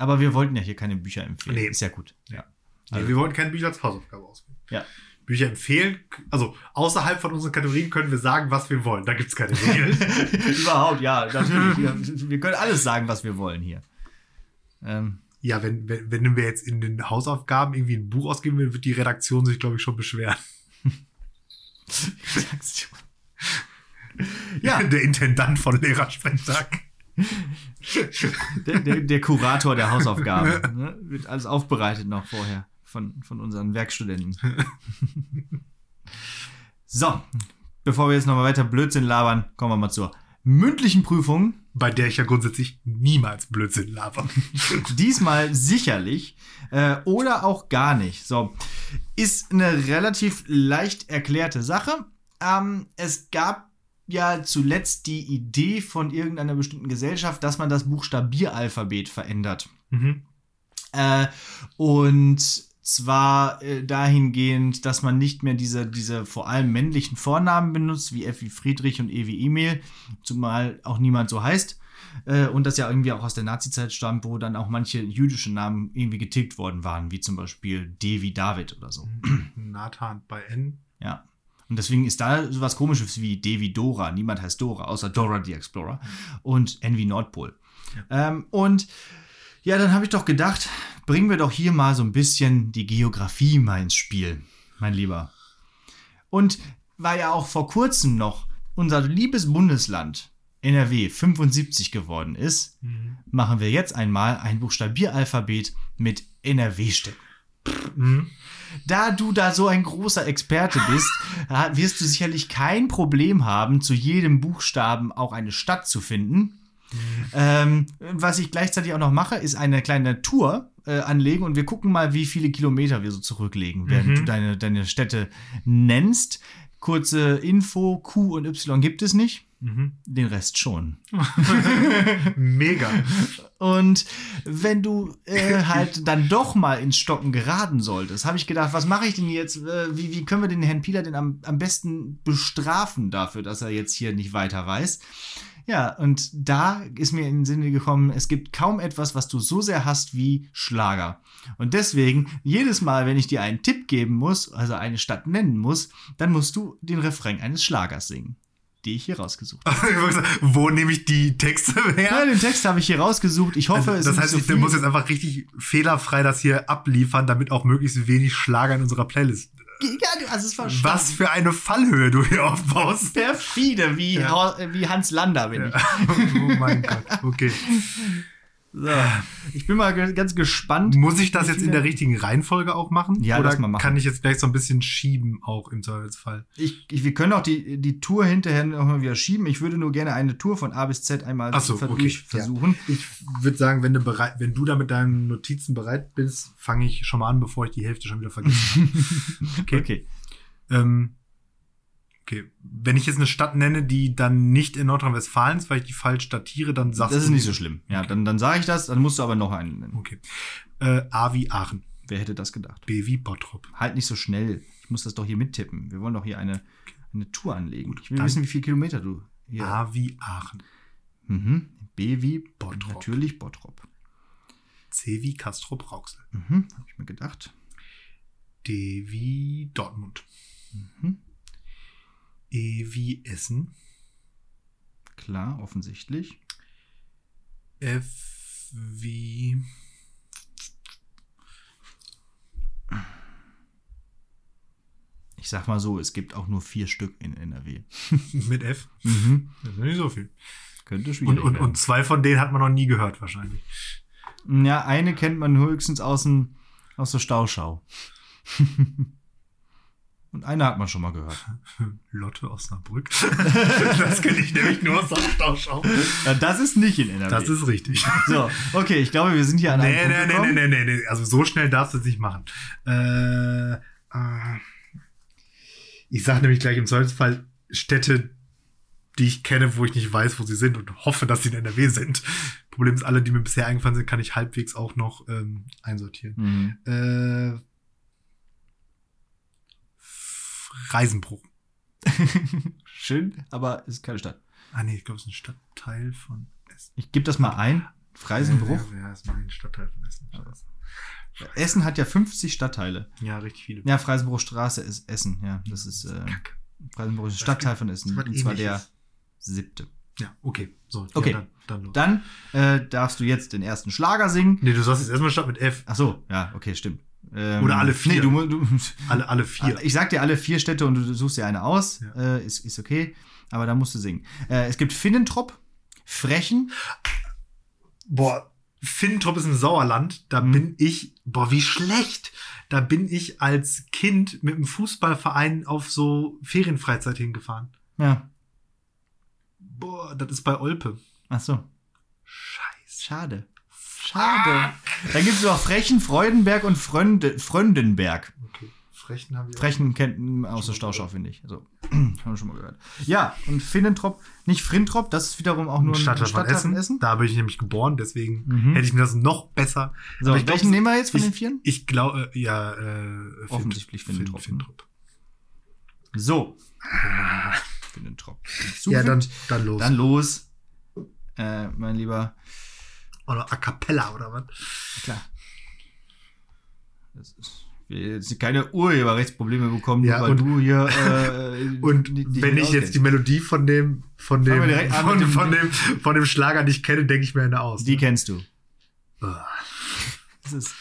Aber wir wollten ja hier keine Bücher empfehlen. Nee. Ist ja gut. Ja. Also, nee, wir wollten keine Bücher als Hausaufgabe auswählen. Ja. Bücher empfehlen, also außerhalb von unseren Kategorien können wir sagen, was wir wollen. Da gibt es keine Regeln. Überhaupt, ja, natürlich. Wir, wir, können alles sagen, was wir wollen hier. Ähm, Ja, wenn, wenn, wenn wir jetzt in den Hausaufgaben irgendwie ein Buch ausgeben will, wird die Redaktion sich, glaube ich, schon beschweren. ja. Der Intendant von Lehrersprechtag. Der, der, der, Kurator der Hausaufgaben. Ne? Wird alles aufbereitet noch vorher von, von unseren Werkstudenten. so, bevor wir jetzt noch mal weiter Blödsinn labern, kommen wir mal zur mündlichen Prüfung. Bei der ich ja grundsätzlich niemals Blödsinn laber. Diesmal sicherlich äh, oder auch gar nicht. So, ist eine relativ leicht erklärte Sache. Ähm, es gab ja zuletzt die Idee von irgendeiner bestimmten Gesellschaft, dass man das Buchstabieralphabet verändert. Mhm. Äh, und zwar äh, dahingehend, dass man nicht mehr diese, diese vor allem männlichen Vornamen benutzt, wie F wie Friedrich und E wie Emil, zumal auch niemand so heißt. Äh, und das ja irgendwie auch aus der Nazi-Zeit stammt, wo dann auch manche jüdische Namen irgendwie getilgt worden waren, wie zum Beispiel D wie David oder so. Nathan bei N. Ja. Und deswegen ist da sowas komisches wie D wie Dora. Niemand heißt Dora, außer Dora the Explorer. Und wie Nordpol. Ähm, und ja, dann habe ich doch gedacht, bringen wir doch hier mal so ein bisschen die Geografie mal ins Spiel, mein Lieber. Und weil ja auch vor kurzem noch unser liebes Bundesland NRW 75 geworden ist, mhm. machen wir jetzt einmal ein Buchstabieralphabet mit NRW-Städten. Mhm. Da du da so ein großer Experte bist, wirst du sicherlich kein Problem haben, zu jedem Buchstaben auch eine Stadt zu finden. Ähm, was ich gleichzeitig auch noch mache, ist eine kleine Tour äh, anlegen und wir gucken mal, wie viele Kilometer wir so zurücklegen, während mhm. du deine, deine Städte nennst. Kurze Info, Q und Y gibt es nicht. Mhm. Den Rest schon. Mega. Und wenn du äh, halt dann doch mal ins Stocken geraten solltest, habe ich gedacht, was mache ich denn jetzt? Äh, wie, wie können wir den Herrn Pieler denn am, am besten bestrafen dafür, dass er jetzt hier nicht weiter weiß? Ja, und da ist mir in den Sinne gekommen, es gibt kaum etwas, was du so sehr hast wie Schlager. Und deswegen, jedes Mal, wenn ich dir einen Tipp geben muss, also eine Stadt nennen muss, dann musst du den Refrain eines Schlagers singen die ich hier rausgesucht habe. Wo nehme ich die Texte her? Ja, den Text habe ich hier rausgesucht. Ich hoffe, also, es Das heißt, so ich muss jetzt einfach richtig fehlerfrei das hier abliefern, damit auch möglichst wenig Schlager in unserer Playlist ja, hast es verstanden. Was für eine Fallhöhe du hier aufbaust. Perfide, wie, ja. wie Hans Lander bin ich. oh mein Gott, okay. So, ich bin mal ganz gespannt. Muss ich das jetzt in der richtigen Reihenfolge auch machen? Ja, Oder machen. kann ich jetzt gleich so ein bisschen schieben, auch im Zweifelsfall? Ich, ich, wir können auch die, die Tour hinterher nochmal wieder schieben. Ich würde nur gerne eine Tour von A bis Z einmal so, okay. versuchen. Ja. Ich würde sagen, wenn du, bereit, wenn du da mit deinen Notizen bereit bist, fange ich schon mal an, bevor ich die Hälfte schon wieder vergesse. okay. okay. Ähm, Okay, wenn ich jetzt eine Stadt nenne, die dann nicht in Nordrhein-Westfalen ist, weil ich die falsch datiere, dann sagst du. Das ist nicht so schlimm. Ja, okay. dann, dann sage ich das, dann musst du aber noch einen nennen. Okay. Äh, A wie Aachen. Wer hätte das gedacht? B wie Bottrop. Halt nicht so schnell. Ich muss das doch hier mittippen. Wir wollen doch hier eine, eine Tour anlegen. Gut, ich will wissen, wie viele Kilometer du hier. A wie Aachen. Mhm. B wie Bottrop. Natürlich Bottrop. C wie Castrop Rauxel. Mhm. Habe ich mir gedacht. D wie Dortmund. Mhm. E wie Essen. Klar, offensichtlich. F wie. Ich sag mal so, es gibt auch nur vier Stück in NRW. Mit F? Mhm. Das ist nicht so viel. Könnte schwierig und, und, und zwei von denen hat man noch nie gehört, wahrscheinlich. Ja, eine kennt man höchstens aus, dem, aus der Stauschau. Und eine hat man schon mal gehört. Lotte Osnabrück. das kenne ich nämlich nur aus der Stauschau. Ja, das ist nicht in NRW. Das ist richtig. So, okay, ich glaube, wir sind hier an einem nee, Punkt nee, gekommen. Nee, nee, nee, nee, also so schnell darfst du es nicht machen. Äh, äh, ich sage nämlich gleich im Zweifelsfall Städte, die ich kenne, wo ich nicht weiß, wo sie sind und hoffe, dass sie in NRW sind. Problem ist, alle, die mir bisher eingefallen sind, kann ich halbwegs auch noch ähm, einsortieren. Mhm. Äh, Reisenbruch. Schön, aber es ist keine Stadt. Ah nee, ich glaube, es ist ein Stadtteil von Essen. Ich gebe das mal ein. Freisenbruch. Ja, ja, ist mal ein Stadtteil von Essen. Essen hat ja 50 Stadtteile. Ja, richtig viele. Ja, Freisenbruchstraße ist Essen, ja. Das ist äh, Freisenbruch ist ein Stadtteil von Essen. Und zwar der siebte. Ja, okay. So, Okay. Ja, dann, dann los. Dann äh, darfst du jetzt den ersten Schlager singen. nee, du sagst jetzt erstmal Stadt mit F. Ach so, ja, okay, stimmt. Ähm, Oder alle vier. Nee, du, du, Alle, alle vier. ich sag dir alle vier Städte und du suchst dir eine aus. Ja. Äh, ist, ist okay, aber da musst du singen. Äh, es gibt Finnentrop, Frechen, Boah, Finntrop ist im Sauerland. Da Mhm. bin ich, boah, wie schlecht. Da bin ich als Kind mit dem Fußballverein auf so Ferienfreizeit hingefahren. ja. Boah, das ist bei Olpe. Ach so, Scheiße. schade. Schade. Dann gibt es noch Frechen, Freudenberg und Frönde, Fröndenberg. Okay. Frechen haben wir. Frechen kennt man aus der Stauschau, finde ich. Also, haben wir schon mal gehört. Ja, und Finnentrop, nicht Frintrop, das ist wiederum auch nur ein Stadtteil Stadtteil Essen. von Essen. Da bin ich nämlich geboren, deswegen Mhm. hätte ich mir das noch besser. So, ich glaub, welchen nehmen wir jetzt von ich, den Vieren? Ich glaube, ja, äh, Offensichtlich Finn- Finnentrop, Finn- ne? Finntrop. So. Finnentrop. Ja, dann, dann los. Dann los, äh, mein Lieber. Oder A Cappella oder was? Klar. Das ist, jetzt keine Urheberrechtsprobleme bekommen, Ja, weil und- du hier. Äh, Und die- die wenn ich jetzt die Melodie von dem, von dem, von, dem- von dem, von dem Schlager nicht kenne, denke ich mir eine aus. Die ne? kennst du. Ah. Das ist.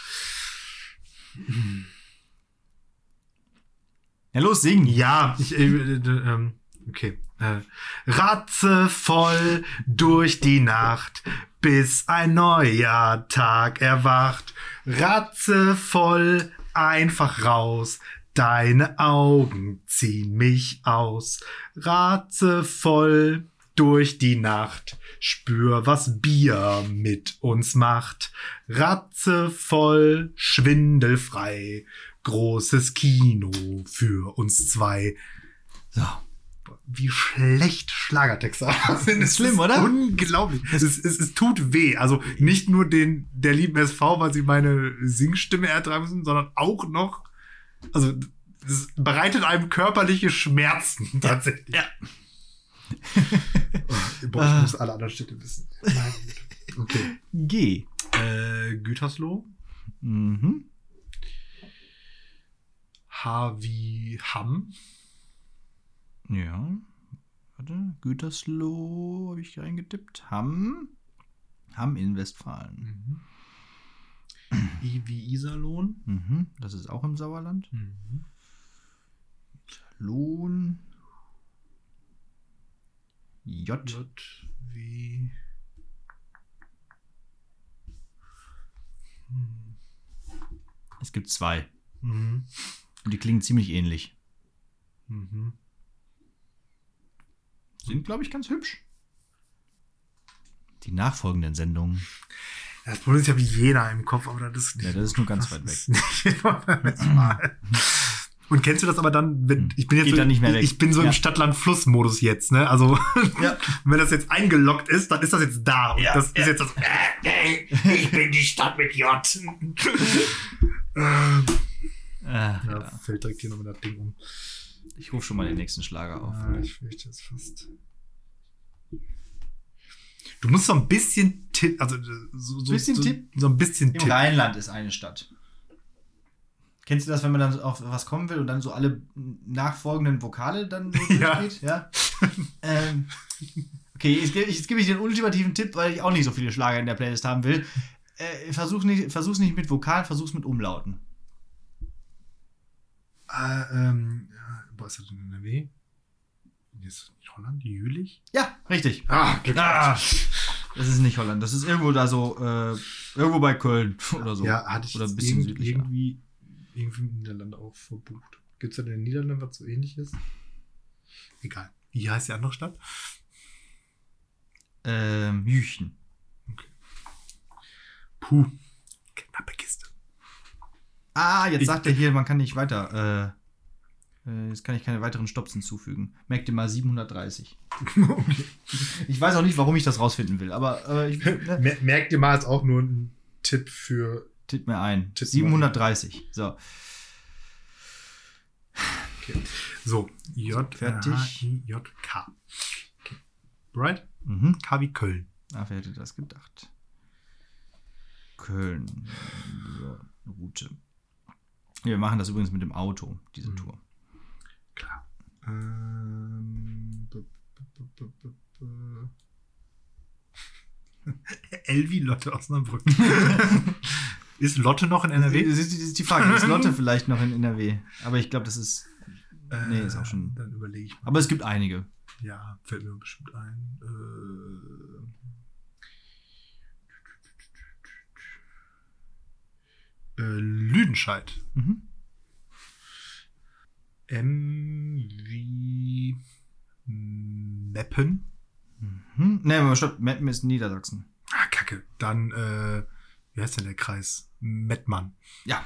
Ja, los, sing. Ja, ich, äh, äh, ähm, okay. Äh, ratzevoll durch die Nacht, bis ein neuer Tag erwacht. Ratzevoll einfach raus, deine Augen ziehen mich aus. Ratzevoll durch die Nacht, spür, was Bier mit uns macht. Ratzevoll, schwindelfrei, großes Kino für uns zwei. So. Wie schlecht Schlagertexte sind. Es Schlimm, ist oder? Unglaublich. Es, es, es tut weh. Also nicht nur den der lieben SV, weil sie meine Singstimme ertragen müssen, sondern auch noch, also es bereitet einem körperliche Schmerzen tatsächlich. Ja. Oh, boah, ich muss alle anderen Städte wissen. Okay. G. Äh, Gütersloh. Mhm. H wie Hamm. Ja. Warte. Gütersloh habe ich reingetippt. Hamm. Hamm in Westfalen. I wie Iserlohn. Mhm. Das ist auch im Sauerland. Mhm. Lohn. J. J wie. Es gibt zwei. Mhm. Und die klingen ziemlich ähnlich. Mhm. Sind, glaube ich, ganz hübsch. Die nachfolgenden Sendungen. Ja, Das Problem ist, ich habe Jena im Kopf, aber das ist nicht. Ja, das ist nur ganz weit weg. Und kennst du das aber dann, wenn ich bin jetzt so, dann nicht mehr weg. ich bin so Ja. im Stadtland-Fluss-Modus jetzt, ne? Also Ja. wenn das jetzt eingeloggt ist, dann ist das jetzt da. Und Ja, das ja. ist jetzt das. Ich bin die Stadt mit J. Ähm, Äh, ja, ja. fällt direkt hier nochmal das Ding um. Ich rufe schon mal den nächsten Schlager auf. Ja, ich fürchte es fast. Du musst so ein bisschen Tipp, also so, so, Bisschen so, Tipp? so ein bisschen Im Tipp. Rheinland ist eine Stadt. Kennst du das, wenn man dann auf was kommen will und dann so alle nachfolgenden Vokale dann so Ja. durchgeht? Ja. ähm, okay, jetzt, gebe ich- jetzt gebe ich den ultimativen Tipp, weil ich auch nicht so viele Schlager in der Playlist haben will. Äh, versuch nicht, versuch's nicht mit Vokalen, versuch's mit Umlauten. Äh, ähm, ja, ist das in NRW? Ist nicht Holland, Jülich? Ja, richtig. Ah, Glück Ah, das ist nicht Holland. Das ist irgendwo da so, äh, irgendwo bei Köln oder so. Ja, hatte ich Oder ein bisschen irgend, südlicher. irgendwie, irgendwie in den Niederlanden auch verbucht. Gibt es da in den Niederlanden was so ähnliches? Egal. Wie heißt die andere Stadt? Ähm, Jüchen. Puh. Knappe Kiste. Ah, jetzt Ich- sagt er hier, man kann nicht weiter. Äh, jetzt kann ich keine weiteren Stops hinzufügen. Merk dir mal 730. Ich weiß auch nicht, warum ich das rausfinden will, aber äh, ich ne, Mer- Merkt ihr mal als auch nur ein Tipp für. tipp mir ein. Tipp mal. 730. So. So, J. Fertig. J, K. Okay. Right? Mhm. K wie Köln. Ach, wer hätte das gedacht? Köln. So, Route. Wir machen das übrigens mit dem Auto, diese Mhm. Tour. Klar. Ähm, b- b- b-. Elvi Lotte Osnabrück. ist Lotte noch in NRW? Das ist, das ist die Frage, ist Lotte vielleicht noch in NRW? Aber ich glaube, das ist. Nee, ist auch schon. Äh, Dann überlege ich mal. Aber es gibt einige. Ja, fällt mir bestimmt ein. Äh, äh, Lüdenscheid. Mhm. M wie Meppen. Hm? Nee, aber stopp, Meppen ist Niedersachsen. Ah, Kacke. Dann, äh, wie heißt denn der Kreis? Mettmann. Ja.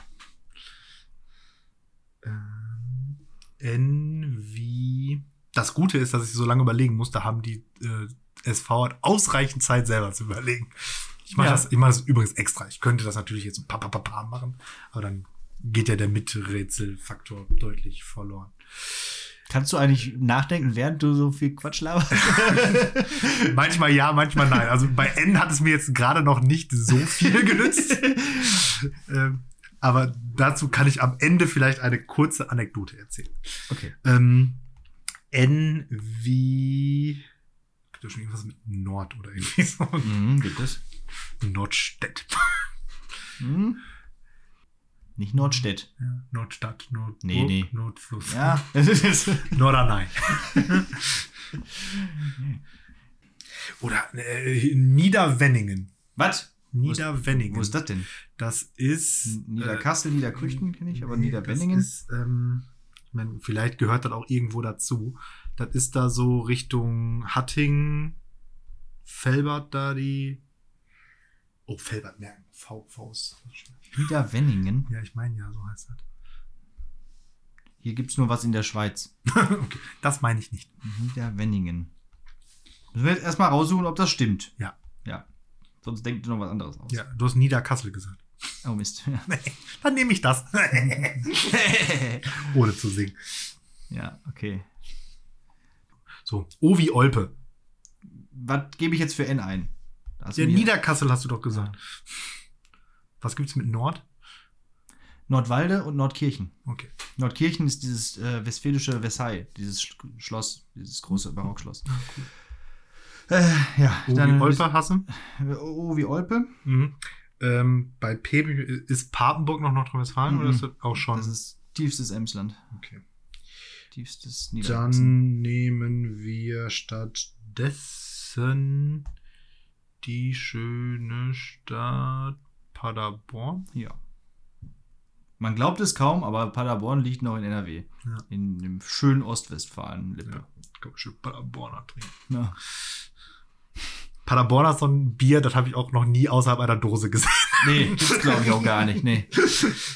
Ähm, N wie. Das Gute ist, dass ich so lange überlegen muss, da haben die äh, SV hat ausreichend Zeit selber zu überlegen. Ich mache Ja. das, ich mach das übrigens extra. Ich könnte das natürlich jetzt so pa, pa, pa, pa machen, aber dann geht ja der Miträtselfaktor deutlich verloren. Kannst du eigentlich nachdenken, während du so viel Quatsch laberst? manchmal ja, manchmal nein. Also bei N hat es mir jetzt gerade noch nicht so viel genützt. ähm, aber dazu kann ich am Ende vielleicht eine kurze Anekdote erzählen. Okay. Ähm, N wie. Gibt ja schon irgendwas mit Nord oder irgendwie so. Mhm, gibt es. Nordstedt. Mhm. Nicht Nordstedt. Ja, Nordstadt, Nordburg, Nee, nee. Nordfluss. Ja, das ist Norderney. oder äh, Niederwenningen. Was? Niederwenningen. Wo ist das denn? Das ist. N- Niederkassel, Niederkrüchten kenne ich, aber nee, Niederbenningen? Das ist, ähm, ich meine, vielleicht gehört das auch irgendwo dazu. Das ist da so Richtung Hattingen, Felbert da die. Oh, Felbert merken. V, Niederwenningen? Ja, ich meine ja, so heißt das. Hier gibt es nur was in der Schweiz. okay, das meine ich nicht. Niederwenningen. Müssen wir jetzt erstmal raussuchen, ob das stimmt. Ja. Ja. Sonst denkt ihr noch was anderes aus. Ja, du hast Niederkassel gesagt. Oh Mist. Dann nehme ich das. Ohne zu singen. ja, okay. So, O wie Olpe. Was gebe ich jetzt für N ein? Ja, Niederkassel hast du doch gesagt. Was gibt's mit Nord? Nordwalde und Nordkirchen. Okay. Nordkirchen ist dieses äh, westfälische Versailles, dieses Sch Schloss, dieses große Barockschloss. Äh, ja, O wie dann Olpe hasse. O wie Olpe. Mhm. Ähm, bei P ist Papenburg noch Nordrhein-Westfalen oder Mhm. ist das auch schon? Das ist tiefstes Emsland. okay. Tiefstes Niedersachsen. Dann nehmen wir stattdessen die schöne Stadt Paderborn. Ja. Man glaubt es kaum, aber Paderborn liegt noch in NRW. Ja. In dem schönen Ostwestfalen. Ja, ich glaube, schön Paderborner trinken. Ja. Paderborner ist so ein Bier, das habe ich auch noch nie außerhalb einer Dose gesehen. Nee, das glaube ich auch gar nicht. Nee.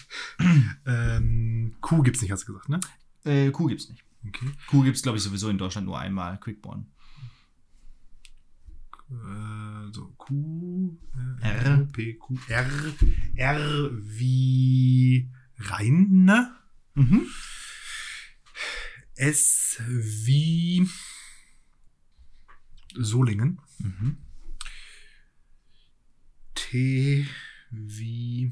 ähm, Kuh gibt's nicht, hast du gesagt, ne? Äh, Kuh gibt's nicht. Okay. Kuh gibt's, glaube ich, sowieso in Deutschland nur einmal. Quickborn. Äh, so, Q, äh, R. P, Q, R, R wie Rhein, Mhm. S wie Solingen, Mhm. T wie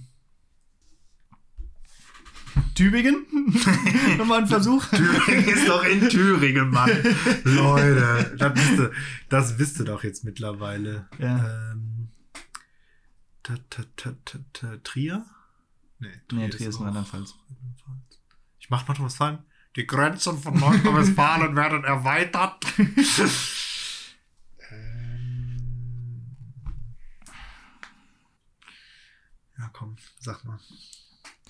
Tübingen? Nochmal ein Versuch. Thüringen ist doch in Thüringen, Mann. Leute, das wisst, ihr, das wisst ihr doch jetzt mittlerweile. Ja. Ähm, ta, ta, ta, ta, ta, Trier? Nee, Nee, Trier ist Rheinland-Pfalz. Ich mach Nordrhein-Westfalen. Die Grenzen von Nordrhein-Westfalen werden erweitert. ähm, ja, komm, sag mal.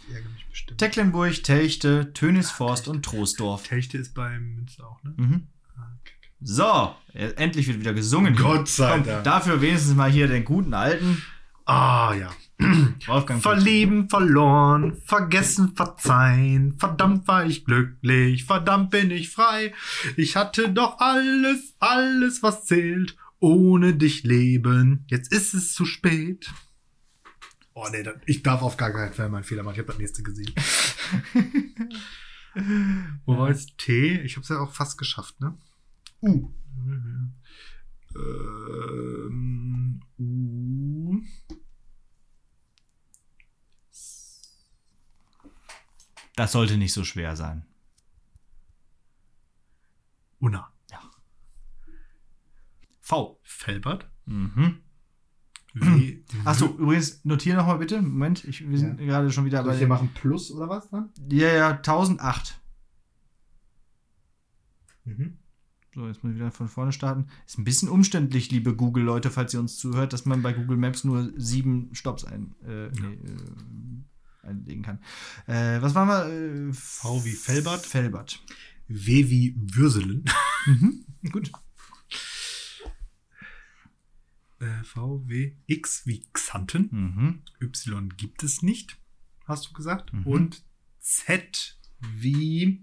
Ich ärgere mich bestimmt. Tecklenburg, Telchte, Tönisforst und Troisdorf. Techte ist bei Münster auch, ne? Mhm. Ah. So, endlich wird wieder gesungen. Gott sei Komm, Dank. Dafür wenigstens mal hier den guten alten Ah, ja. Wolfgang. Verlieben, verloren, vergessen, verzeihen. Verdammt war ich glücklich, verdammt bin ich frei. Ich hatte doch alles, alles, was zählt. Ohne dich leben, jetzt ist es zu spät. Oh nee, ich darf auf gar keinen Fall meinen Fehler machen. Ich habe das nächste gesehen. Wo war jetzt T? Ich habe es ja auch fast geschafft, ne? U. Ähm, U. Das sollte nicht so schwer sein. Unna. Felbert. Mhm. Achso, übrigens, notiere nochmal bitte. Moment, ich, wir sind Ja. gerade schon wieder Soll bei. hier machen Plus oder was dann? Ja, ja, 1008. Mhm. So, jetzt muss ich wieder von vorne starten. Ist ein bisschen umständlich, liebe Google-Leute, falls ihr uns zuhört, dass man bei Google Maps nur sieben Stops ein, äh, nee, äh, einlegen kann. Äh, was waren wir? Äh, V wie Felbert. Felbert. W wie Würselen. Mhm. Gut. Äh, v, W, X wie Xanten. Mhm. Y gibt es nicht, hast du gesagt. Mhm. Und Z wie.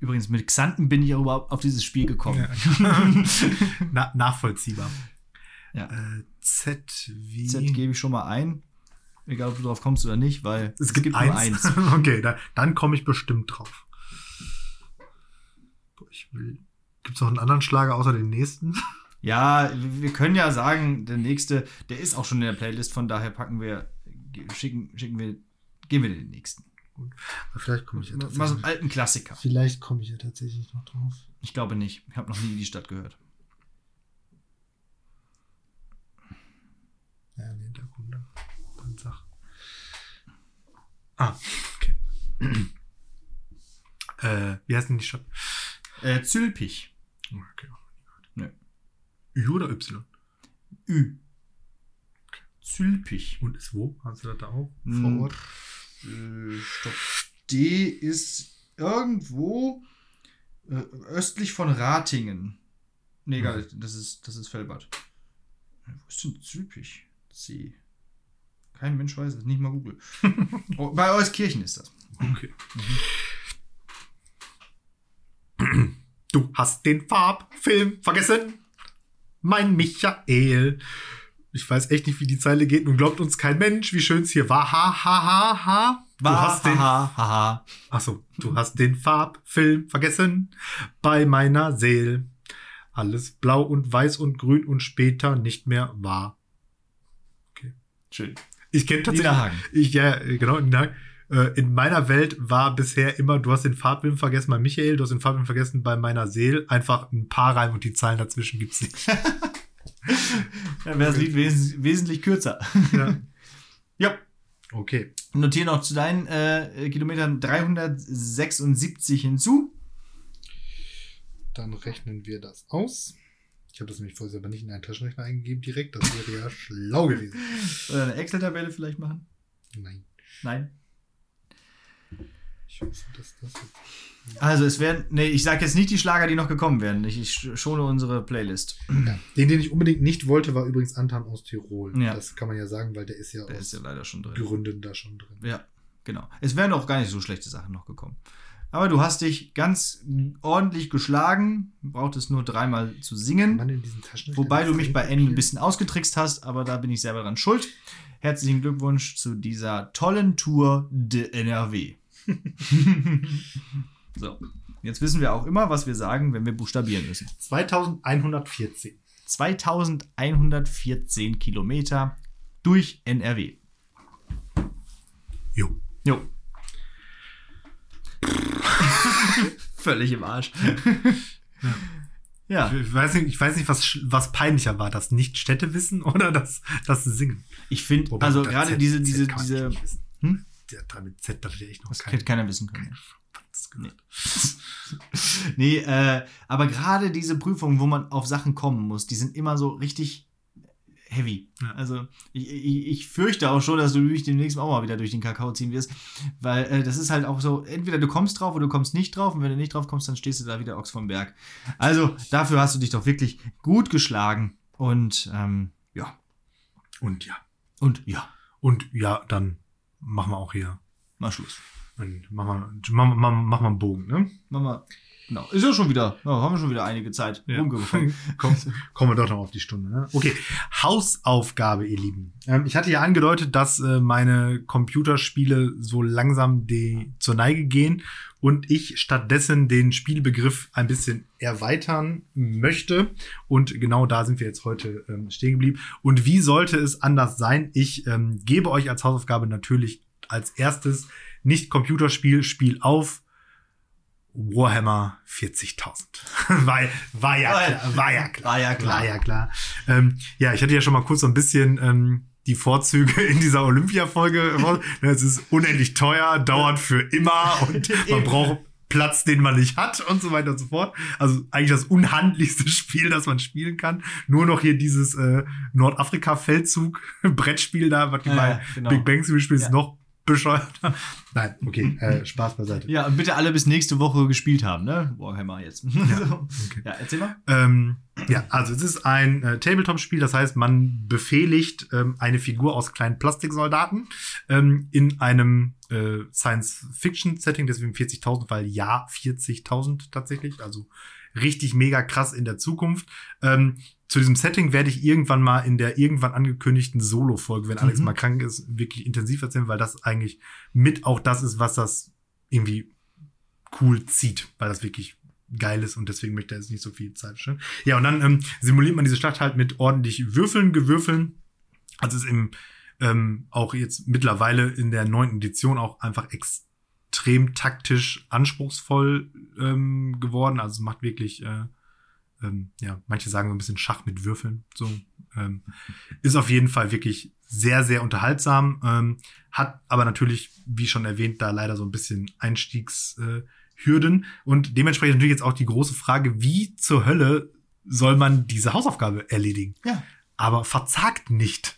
Übrigens, mit Xanten bin ich auch überhaupt auf dieses Spiel gekommen. Na, nachvollziehbar. Ja. Äh, Z wie. Z gebe ich schon mal ein. Egal, ob du drauf kommst oder nicht, weil es gibt, nur eins. eins. okay, da, dann komme ich bestimmt drauf. Ich will. Gibt es noch einen anderen Schlager außer den nächsten? Ja, wir können ja sagen, der nächste, der ist auch schon in der Playlist, von daher packen wir, schicken, schicken wir, gehen wir den nächsten. Vielleicht komme ich ja Mal so einen tatsächlich. alten Klassiker. Vielleicht komme ich ja tatsächlich noch drauf. Ich glaube nicht. Ich habe noch nie die Stadt gehört. Ja, nee, da kommt dann. Dann sag. Ah, okay. äh, wie heißt denn die Stadt? Äh, Zülpich. Okay. Nee. Ü oder Y? Ü. Zülpich. Und ist wo? Hast du das da auch? Hm. Vor Ort? Äh, stopp. D ist irgendwo äh, östlich von Ratingen. Nee, egal, das ist, das ist. Äh, Wo ist denn Zülpich? C. Kein Mensch weiß es, nicht mal Google. oh, bei Euskirchen ist das. Okay. Du hast den Farbfilm vergessen. Mein Michael. Ich weiß echt nicht, wie die Zeile geht. Nun glaubt uns kein Mensch, wie schön es hier war. Ha, ha, ha, ha. Du hast den haha, haha. Achso, du hast den Farbfilm vergessen bei meiner Seele. Alles blau und weiß und grün und später nicht mehr wahr. Schön. Ich kenne tatsächlich. Ich, ja, genau, Nina Hagen. Äh, In meiner Welt war bisher immer, du hast den Farbfilm vergessen bei Michael, du hast den Farbfilm vergessen bei meiner Seele. Einfach ein paar Reim und die Zahlen dazwischen gibt's nicht. Dann wäre das Lied wes wesentlich kürzer. ja. Ja. Okay. Notiere noch zu deinen äh, Kilometern 376 hinzu. Dann rechnen wir das aus. Ich habe das nämlich vorher aber nicht in einen Taschenrechner eingegeben direkt. Das wäre ja schlau gewesen. Oder eine Excel-Tabelle vielleicht machen? Nein. Nein. Ich hoffe, dass das jetzt Also es werden, nee, ich sage jetzt nicht die Schlager, die noch gekommen werden. Ich, ich schone unsere Playlist. Ja. Den, den ich unbedingt nicht wollte, war übrigens Anton aus Tirol. Ja. Das kann man ja sagen, weil der ist ja Der aus ist ja leider schon drin. Gründen da schon drin. Ja, genau. Es wären auch gar nicht so schlechte Sachen noch gekommen. Aber du hast dich ganz ordentlich geschlagen, brauchtest nur dreimal zu singen. Man in diesen Taschen Wobei du mich bei N ein bisschen ausgetrickst hast, aber da bin ich selber dran schuld. Herzlichen Glückwunsch zu dieser tollen Tour de NRW. so, jetzt wissen wir auch immer, was wir sagen, wenn wir buchstabieren müssen. 2114. 2114 Kilometer durch NRW. Jo. Jo. Völlig im Arsch. ja, Ich weiß nicht, ich weiß nicht was, was peinlicher war, das Nicht-Städte-Wissen oder das, das Singen. ich finde, also gerade diese, diese, diese, nicht wissen. Hm? Der hat mit Z, da hätte ich noch das keinen hätte keiner wissen können. Gehört. Nee, äh, aber gerade diese Prüfungen, wo man auf Sachen kommen muss, die sind immer so richtig heavy. Ja. Also ich, ich, ich fürchte auch schon, dass du mich demnächst auch mal wieder durch den Kakao ziehen wirst, weil äh, das ist halt auch so, entweder du kommst drauf oder du kommst nicht drauf und wenn du nicht drauf kommst, dann stehst du da wieder Ochs vom Berg. Also dafür hast du dich doch wirklich gut geschlagen und ähm, ja, Und ja. und ja, Und ja, dann machen wir auch hier. mal Schluss. Dann machen wir, machen, wir- machen wir einen Bogen, ne? Machen wir, genau, ist ja schon wieder, ja, haben wir schon wieder einige Zeit rumgekommen. Komm, kommen wir doch noch auf die Stunde. Ne? Okay, Hausaufgabe, ihr Lieben. Ähm, ich hatte ja angedeutet, dass äh, meine Computerspiele so langsam die, zur Neige gehen und ich stattdessen den Spielbegriff ein bisschen erweitern möchte. Und genau da sind wir jetzt heute ähm, stehen geblieben. Und wie sollte es anders sein? Ich ähm, gebe euch als Hausaufgabe natürlich als erstes nicht Computerspiel, Spiel auf Warhammer 40.000. Weil, war ja klar, war ja klar. War ja klar. War ja klar. Ähm, ja, ich hatte ja schon mal kurz so ein bisschen ähm, die Vorzüge in dieser Olympia-Folge. Es ist unendlich teuer, dauert für immer und man braucht Platz, den man nicht hat und so weiter und so fort. Also eigentlich das unhandlichste Spiel, das man spielen kann. Nur noch hier dieses äh, Nordafrika-Feldzug-Brettspiel da, was die Ja, bei genau. Big Bang Theory spielt, ist Ja. noch bescheuerter. Nein, okay, äh, Spaß beiseite. Ja, und bitte alle bis nächste Woche gespielt haben, ne? Warhammer jetzt. Ja, okay. ja erzähl mal. Ähm, ja, also es ist ein äh, Tabletop-Spiel, das heißt, man befehligt ähm, eine Figur aus kleinen Plastiksoldaten ähm, in einem äh, Science-Fiction-Setting, deswegen 40.000, weil ja, 40.000 tatsächlich, also richtig mega krass in der Zukunft. Ähm, zu diesem Setting werde ich irgendwann mal in der irgendwann angekündigten Solo-Folge, wenn Alex Mhm. mal krank ist, wirklich intensiv erzählen, weil das eigentlich mit auch das ist, was das irgendwie cool zieht, weil das wirklich geil ist und deswegen möchte er jetzt nicht so viel Zeit stellen. Ja, und dann ähm, simuliert man diese Schlacht halt mit ordentlich Würfeln, Gewürfeln. Also ist im ähm, auch jetzt mittlerweile in der neunten Edition auch einfach extrem taktisch anspruchsvoll ähm, geworden. Also es macht wirklich, äh, ähm, ja, manche sagen so ein bisschen Schach mit Würfeln. So ähm, ist auf jeden Fall wirklich sehr, sehr unterhaltsam. Ähm, hat aber natürlich, wie schon erwähnt, da leider so ein bisschen Einstiegshürden. Äh, Hürden. und dementsprechend natürlich jetzt auch die große Frage, wie zur Hölle soll man diese Hausaufgabe erledigen? Ja. Aber verzagt nicht.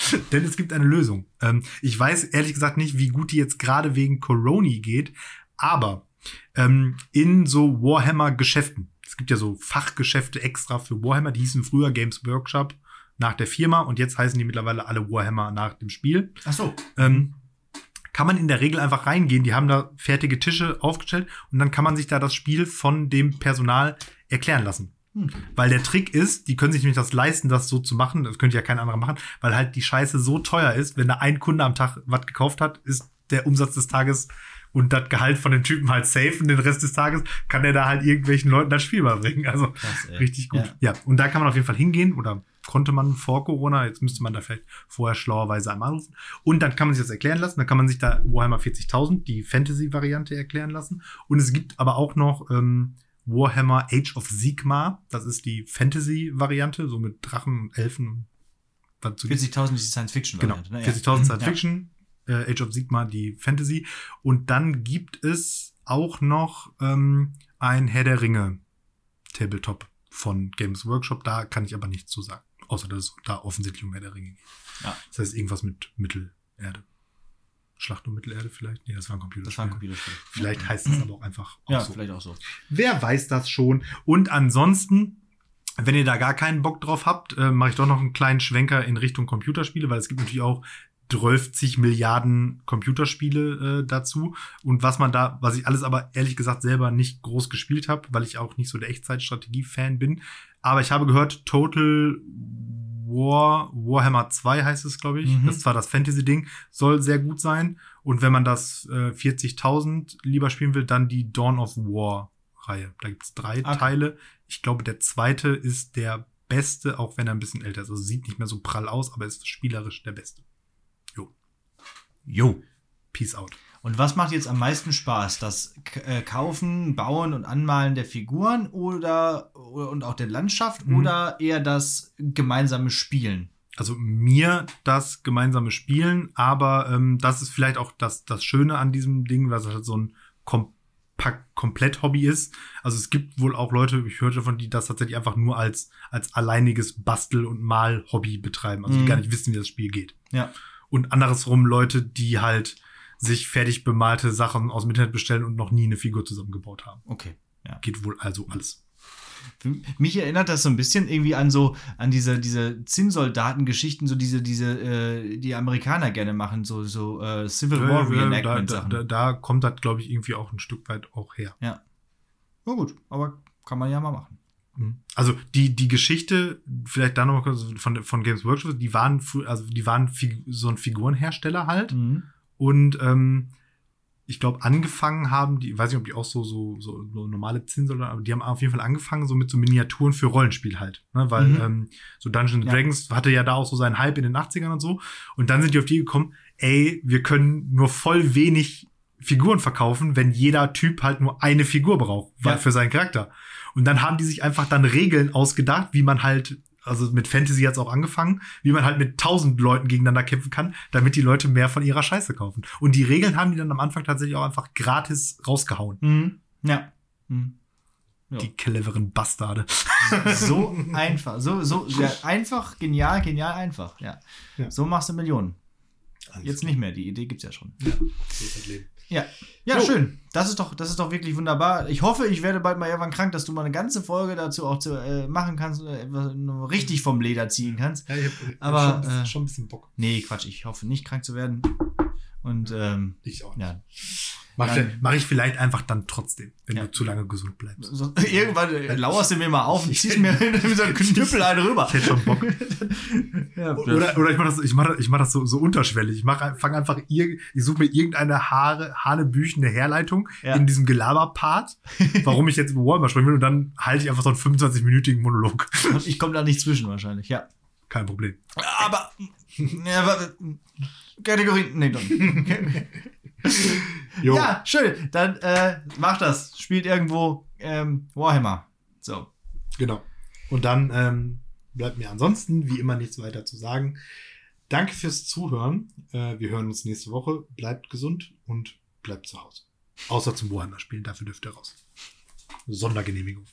Denn es gibt eine Lösung. Ähm, ich weiß ehrlich gesagt nicht, wie gut die jetzt gerade wegen Coroni geht, aber ähm, in so Warhammer-Geschäften, es gibt ja so Fachgeschäfte extra für Warhammer, die hießen früher Games Workshop nach der Firma und jetzt heißen die mittlerweile alle Warhammer nach dem Spiel. Ach so. Ähm, kann man in der Regel einfach reingehen. Die haben da fertige Tische aufgestellt und dann kann man sich da das Spiel von dem Personal erklären lassen. Hm. Weil der Trick ist, die können sich nämlich das leisten, das so zu machen. Das könnte ja kein anderer machen, weil halt die Scheiße so teuer ist. Wenn da ein Kunde am Tag was gekauft hat, ist der Umsatz des Tages und das Gehalt von dem Typen halt safe und den Rest des Tages kann er da halt irgendwelchen Leuten das Spiel mal bringen. Also Krass, richtig gut. Ja. Ja. und da kann man auf jeden Fall hingehen oder konnte man vor Corona, jetzt müsste man da vielleicht vorher schlauerweise einmal anrufen. Und dann kann man sich das erklären lassen. Dann kann man sich da Warhammer 40.000, die Fantasy-Variante, erklären lassen. Und es gibt aber auch noch ähm, Warhammer Age of Sigmar. Das ist die Fantasy-Variante, so mit Drachen und Elfen. und was zu 40.000 ist die Science-Fiction. Genau, ne? 40.000 Science Ja. Fiction, äh, Age of Sigmar, die Fantasy. Und dann gibt es auch noch ähm, ein Herr der Ringe Tabletop von Games Workshop. Da kann ich aber nichts zu sagen. Außer dass es da offensichtlich um Herr der Ringe geht. Ja. Das heißt irgendwas mit Mittelerde. Schlacht um Mittelerde vielleicht? Nee, das war ein Computerspiel. Das war ein Computerspiel. Vielleicht heißt es aber auch einfach auch Ja, so. vielleicht auch so. Wer weiß das schon? Und ansonsten, wenn ihr da gar keinen Bock drauf habt, äh, mache ich doch noch einen kleinen Schwenker in Richtung Computerspiele, weil es gibt natürlich auch 12 Milliarden Computerspiele äh, dazu. Und was man da, was ich alles aber ehrlich gesagt selber nicht groß gespielt habe, weil ich auch nicht so der Echtzeitstrategie-Fan bin. Aber ich habe gehört, Total War, Warhammer 2 heißt es, glaube ich. Mhm. Das ist zwar das Fantasy-Ding, soll sehr gut sein. Und wenn man das äh, 40.000 lieber spielen will, dann die Dawn of War Reihe. Da gibt's drei Okay. Teile. Ich glaube, der zweite ist der beste, auch wenn er ein bisschen älter ist. Also sieht nicht mehr so prall aus, aber ist spielerisch der beste. Jo. Peace out. Und was macht jetzt am meisten Spaß? Das K äh, Kaufen, Bauen und Anmalen der Figuren oder, und auch der Landschaft Mhm. oder eher das gemeinsame Spielen? Also mir das gemeinsame Spielen, aber ähm, das ist vielleicht auch das, das Schöne an diesem Ding, weil es halt so ein kompakt, komplett Hobby ist. Also es gibt wohl auch Leute, ich hörte von die das tatsächlich einfach nur als, als alleiniges Bastel- und Mal-Hobby betreiben, also die Mhm. gar nicht wissen, wie das Spiel geht. Ja. Und andersrum Leute, die halt sich fertig bemalte Sachen aus dem Internet bestellen und noch nie eine Figur zusammengebaut haben. Okay. Ja. Geht wohl also alles. Mich erinnert das so ein bisschen irgendwie an so an diese diese Zinnsoldaten-Geschichten, so diese diese äh, die Amerikaner gerne machen, so so äh, Civil War da, Reenactment da, Sachen. da, da kommt das, glaube ich, irgendwie auch ein Stück weit auch her. ja. Na gut, aber kann man ja mal machen. Mhm. Also die, die Geschichte, vielleicht da nochmal kurz von, von Games Workshop, die waren, also die waren so ein Figurenhersteller halt. Mhm. Und ähm, ich glaube, angefangen haben, die, weiß nicht, ob die auch so, so, so, so normale Zinsen oder, aber die haben auf jeden Fall angefangen, so mit so Miniaturen für Rollenspiel halt. Ne? Weil Mhm. ähm, so Dungeons Ja. Dragons hatte ja da auch so seinen Hype in den 80ern und so. Und dann sind die auf die gekommen, ey, wir können nur voll wenig Figuren verkaufen, wenn jeder Typ halt nur eine Figur braucht Ja. für seinen Charakter. Und dann haben die sich einfach dann Regeln ausgedacht, wie man halt, also mit Fantasy hat's auch angefangen, wie man halt mit tausend Leuten gegeneinander kämpfen kann, damit die Leute mehr von ihrer Scheiße kaufen. Und die Regeln haben die dann am Anfang tatsächlich auch einfach gratis rausgehauen. Mhm. Ja. Mhm. Ja. Die cleveren Bastarde. So einfach. So, so ja, einfach, genial, genial einfach. Ja. Ja. So machst du Millionen. Jetzt nicht mehr. Die Idee gibt's ja schon. Ja, Ja. Ja, Jo. schön. Das ist doch, das ist doch wirklich wunderbar. Ich hoffe, ich werde bald mal irgendwann krank, dass du mal eine ganze Folge dazu auch zu, äh, machen kannst oder etwas nur richtig vom Leder ziehen kannst. Ja, ich hab, Aber, schon, äh, schon ein bisschen Bock. Nee, Quatsch. Ich hoffe nicht krank zu werden. Und ähm, Ich auch nicht. ja. Mach, ich- mach ich vielleicht einfach dann trotzdem, wenn Ja. du zu lange gesund bleibst. So, irgendwann äh, lauerst du mir mal auf und ziehst mir mit so einem Knüppel einen rüber. Ich hätte schon Bock. Ja, Oder, oder ich mache das, ich mach, das- ich mach das so, so unterschwellig. Ich mach, fange einfach, ich suche mir irgendeine Haare, hanebüchene Herleitung Ja. in diesem Gelaber-Part, warum ich jetzt über Walmart sprechen will und dann halte ich einfach so einen 25-minütigen Monolog. Und ich komme da nicht zwischen wahrscheinlich, ja. Kein Problem. Aber. Ja, warte. Kategorien. Nee, doch. Ja, schön. Dann äh, macht das. Spielt irgendwo ähm, Warhammer. So. Genau. Und dann ähm, bleibt mir ansonsten wie immer nichts weiter zu sagen. Danke fürs Zuhören. Äh, wir hören uns nächste Woche. Bleibt gesund und bleibt zu Hause. Außer zum Warhammer spielen, dafür dürft ihr raus. Sondergenehmigung.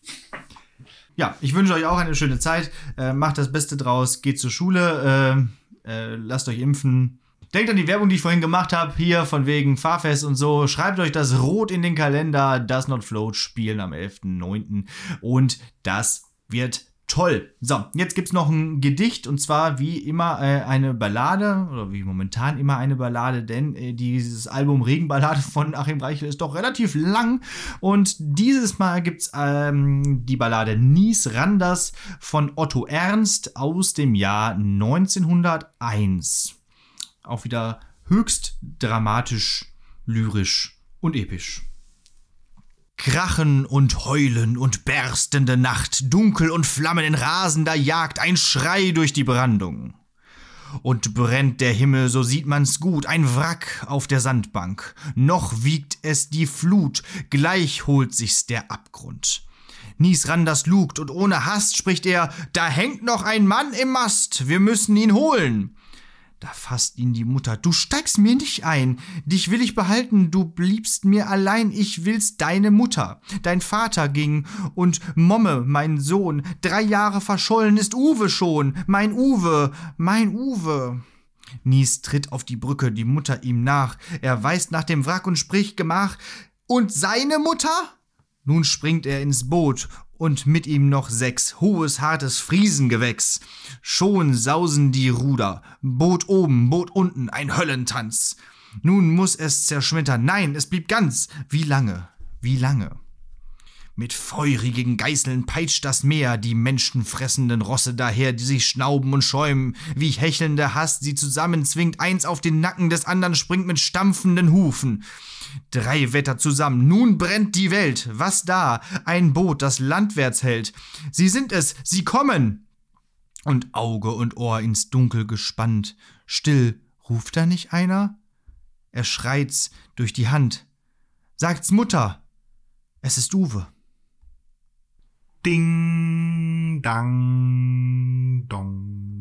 Ja, ich wünsche euch auch eine schöne Zeit. Äh, macht das Beste draus. Geht zur Schule. Äh, äh, lasst euch impfen. Denkt an die Werbung, die ich vorhin gemacht habe, hier von wegen Fahrfest und so. Schreibt euch das rot in den Kalender. Das Not Float spielen am 11.09. Und das wird toll. So, jetzt gibt's noch ein Gedicht und zwar wie immer äh, eine Ballade oder wie momentan immer eine Ballade, denn äh, dieses Album Regenballade von Achim Reichel ist doch relativ lang und dieses Mal gibt's ähm, die Ballade Nies Randers von Otto Ernst aus dem Jahr 1901 auch wieder höchst dramatisch, lyrisch und episch. Krachen und Heulen und berstende Nacht, Dunkel und Flammen in rasender Jagd, ein Schrei durch die Brandung. Und brennt der Himmel, so sieht man's gut, ein Wrack auf der Sandbank. Noch wiegt es die Flut, gleich holt sich's der Abgrund. Nies Randers lugt und ohne Hast spricht er, da hängt noch ein Mann im Mast, wir müssen ihn holen. Da fasst ihn die Mutter. Du steigst mir nicht ein. Dich will ich behalten. Du bliebst mir allein. Ich will's deine Mutter. Dein Vater ging und Momme, mein Sohn. Drei Jahre verschollen ist Uwe schon. Mein Uwe, mein Uwe. Nies tritt auf die Brücke, die Mutter ihm nach. Er weist nach dem Wrack und spricht Gemach. Und seine Mutter? Nun springt er ins Boot und mit ihm noch sechs, hohes, hartes Friesengewächs. Schon sausen die Ruder, Boot oben, Boot unten, ein Höllentanz. Nun muss es zerschmettern, nein, es blieb ganz. Wie lange, wie lange? Mit feurigen Geißeln peitscht das Meer die menschenfressenden Rosse daher, die sich schnauben und schäumen, wie hechelnde Hast sie zusammenzwingt, eins auf den Nacken des anderen springt mit stampfenden Hufen. Drei Wetter zusammen, nun brennt die Welt. Was da? Ein Boot, das landwärts hält. Sie sind es, sie kommen! Und Auge und Ohr ins Dunkel gespannt. Still, ruft da nicht einer? Er schreit's durch die Hand. Sagt's Mutter, es ist Uwe. 叮当咚。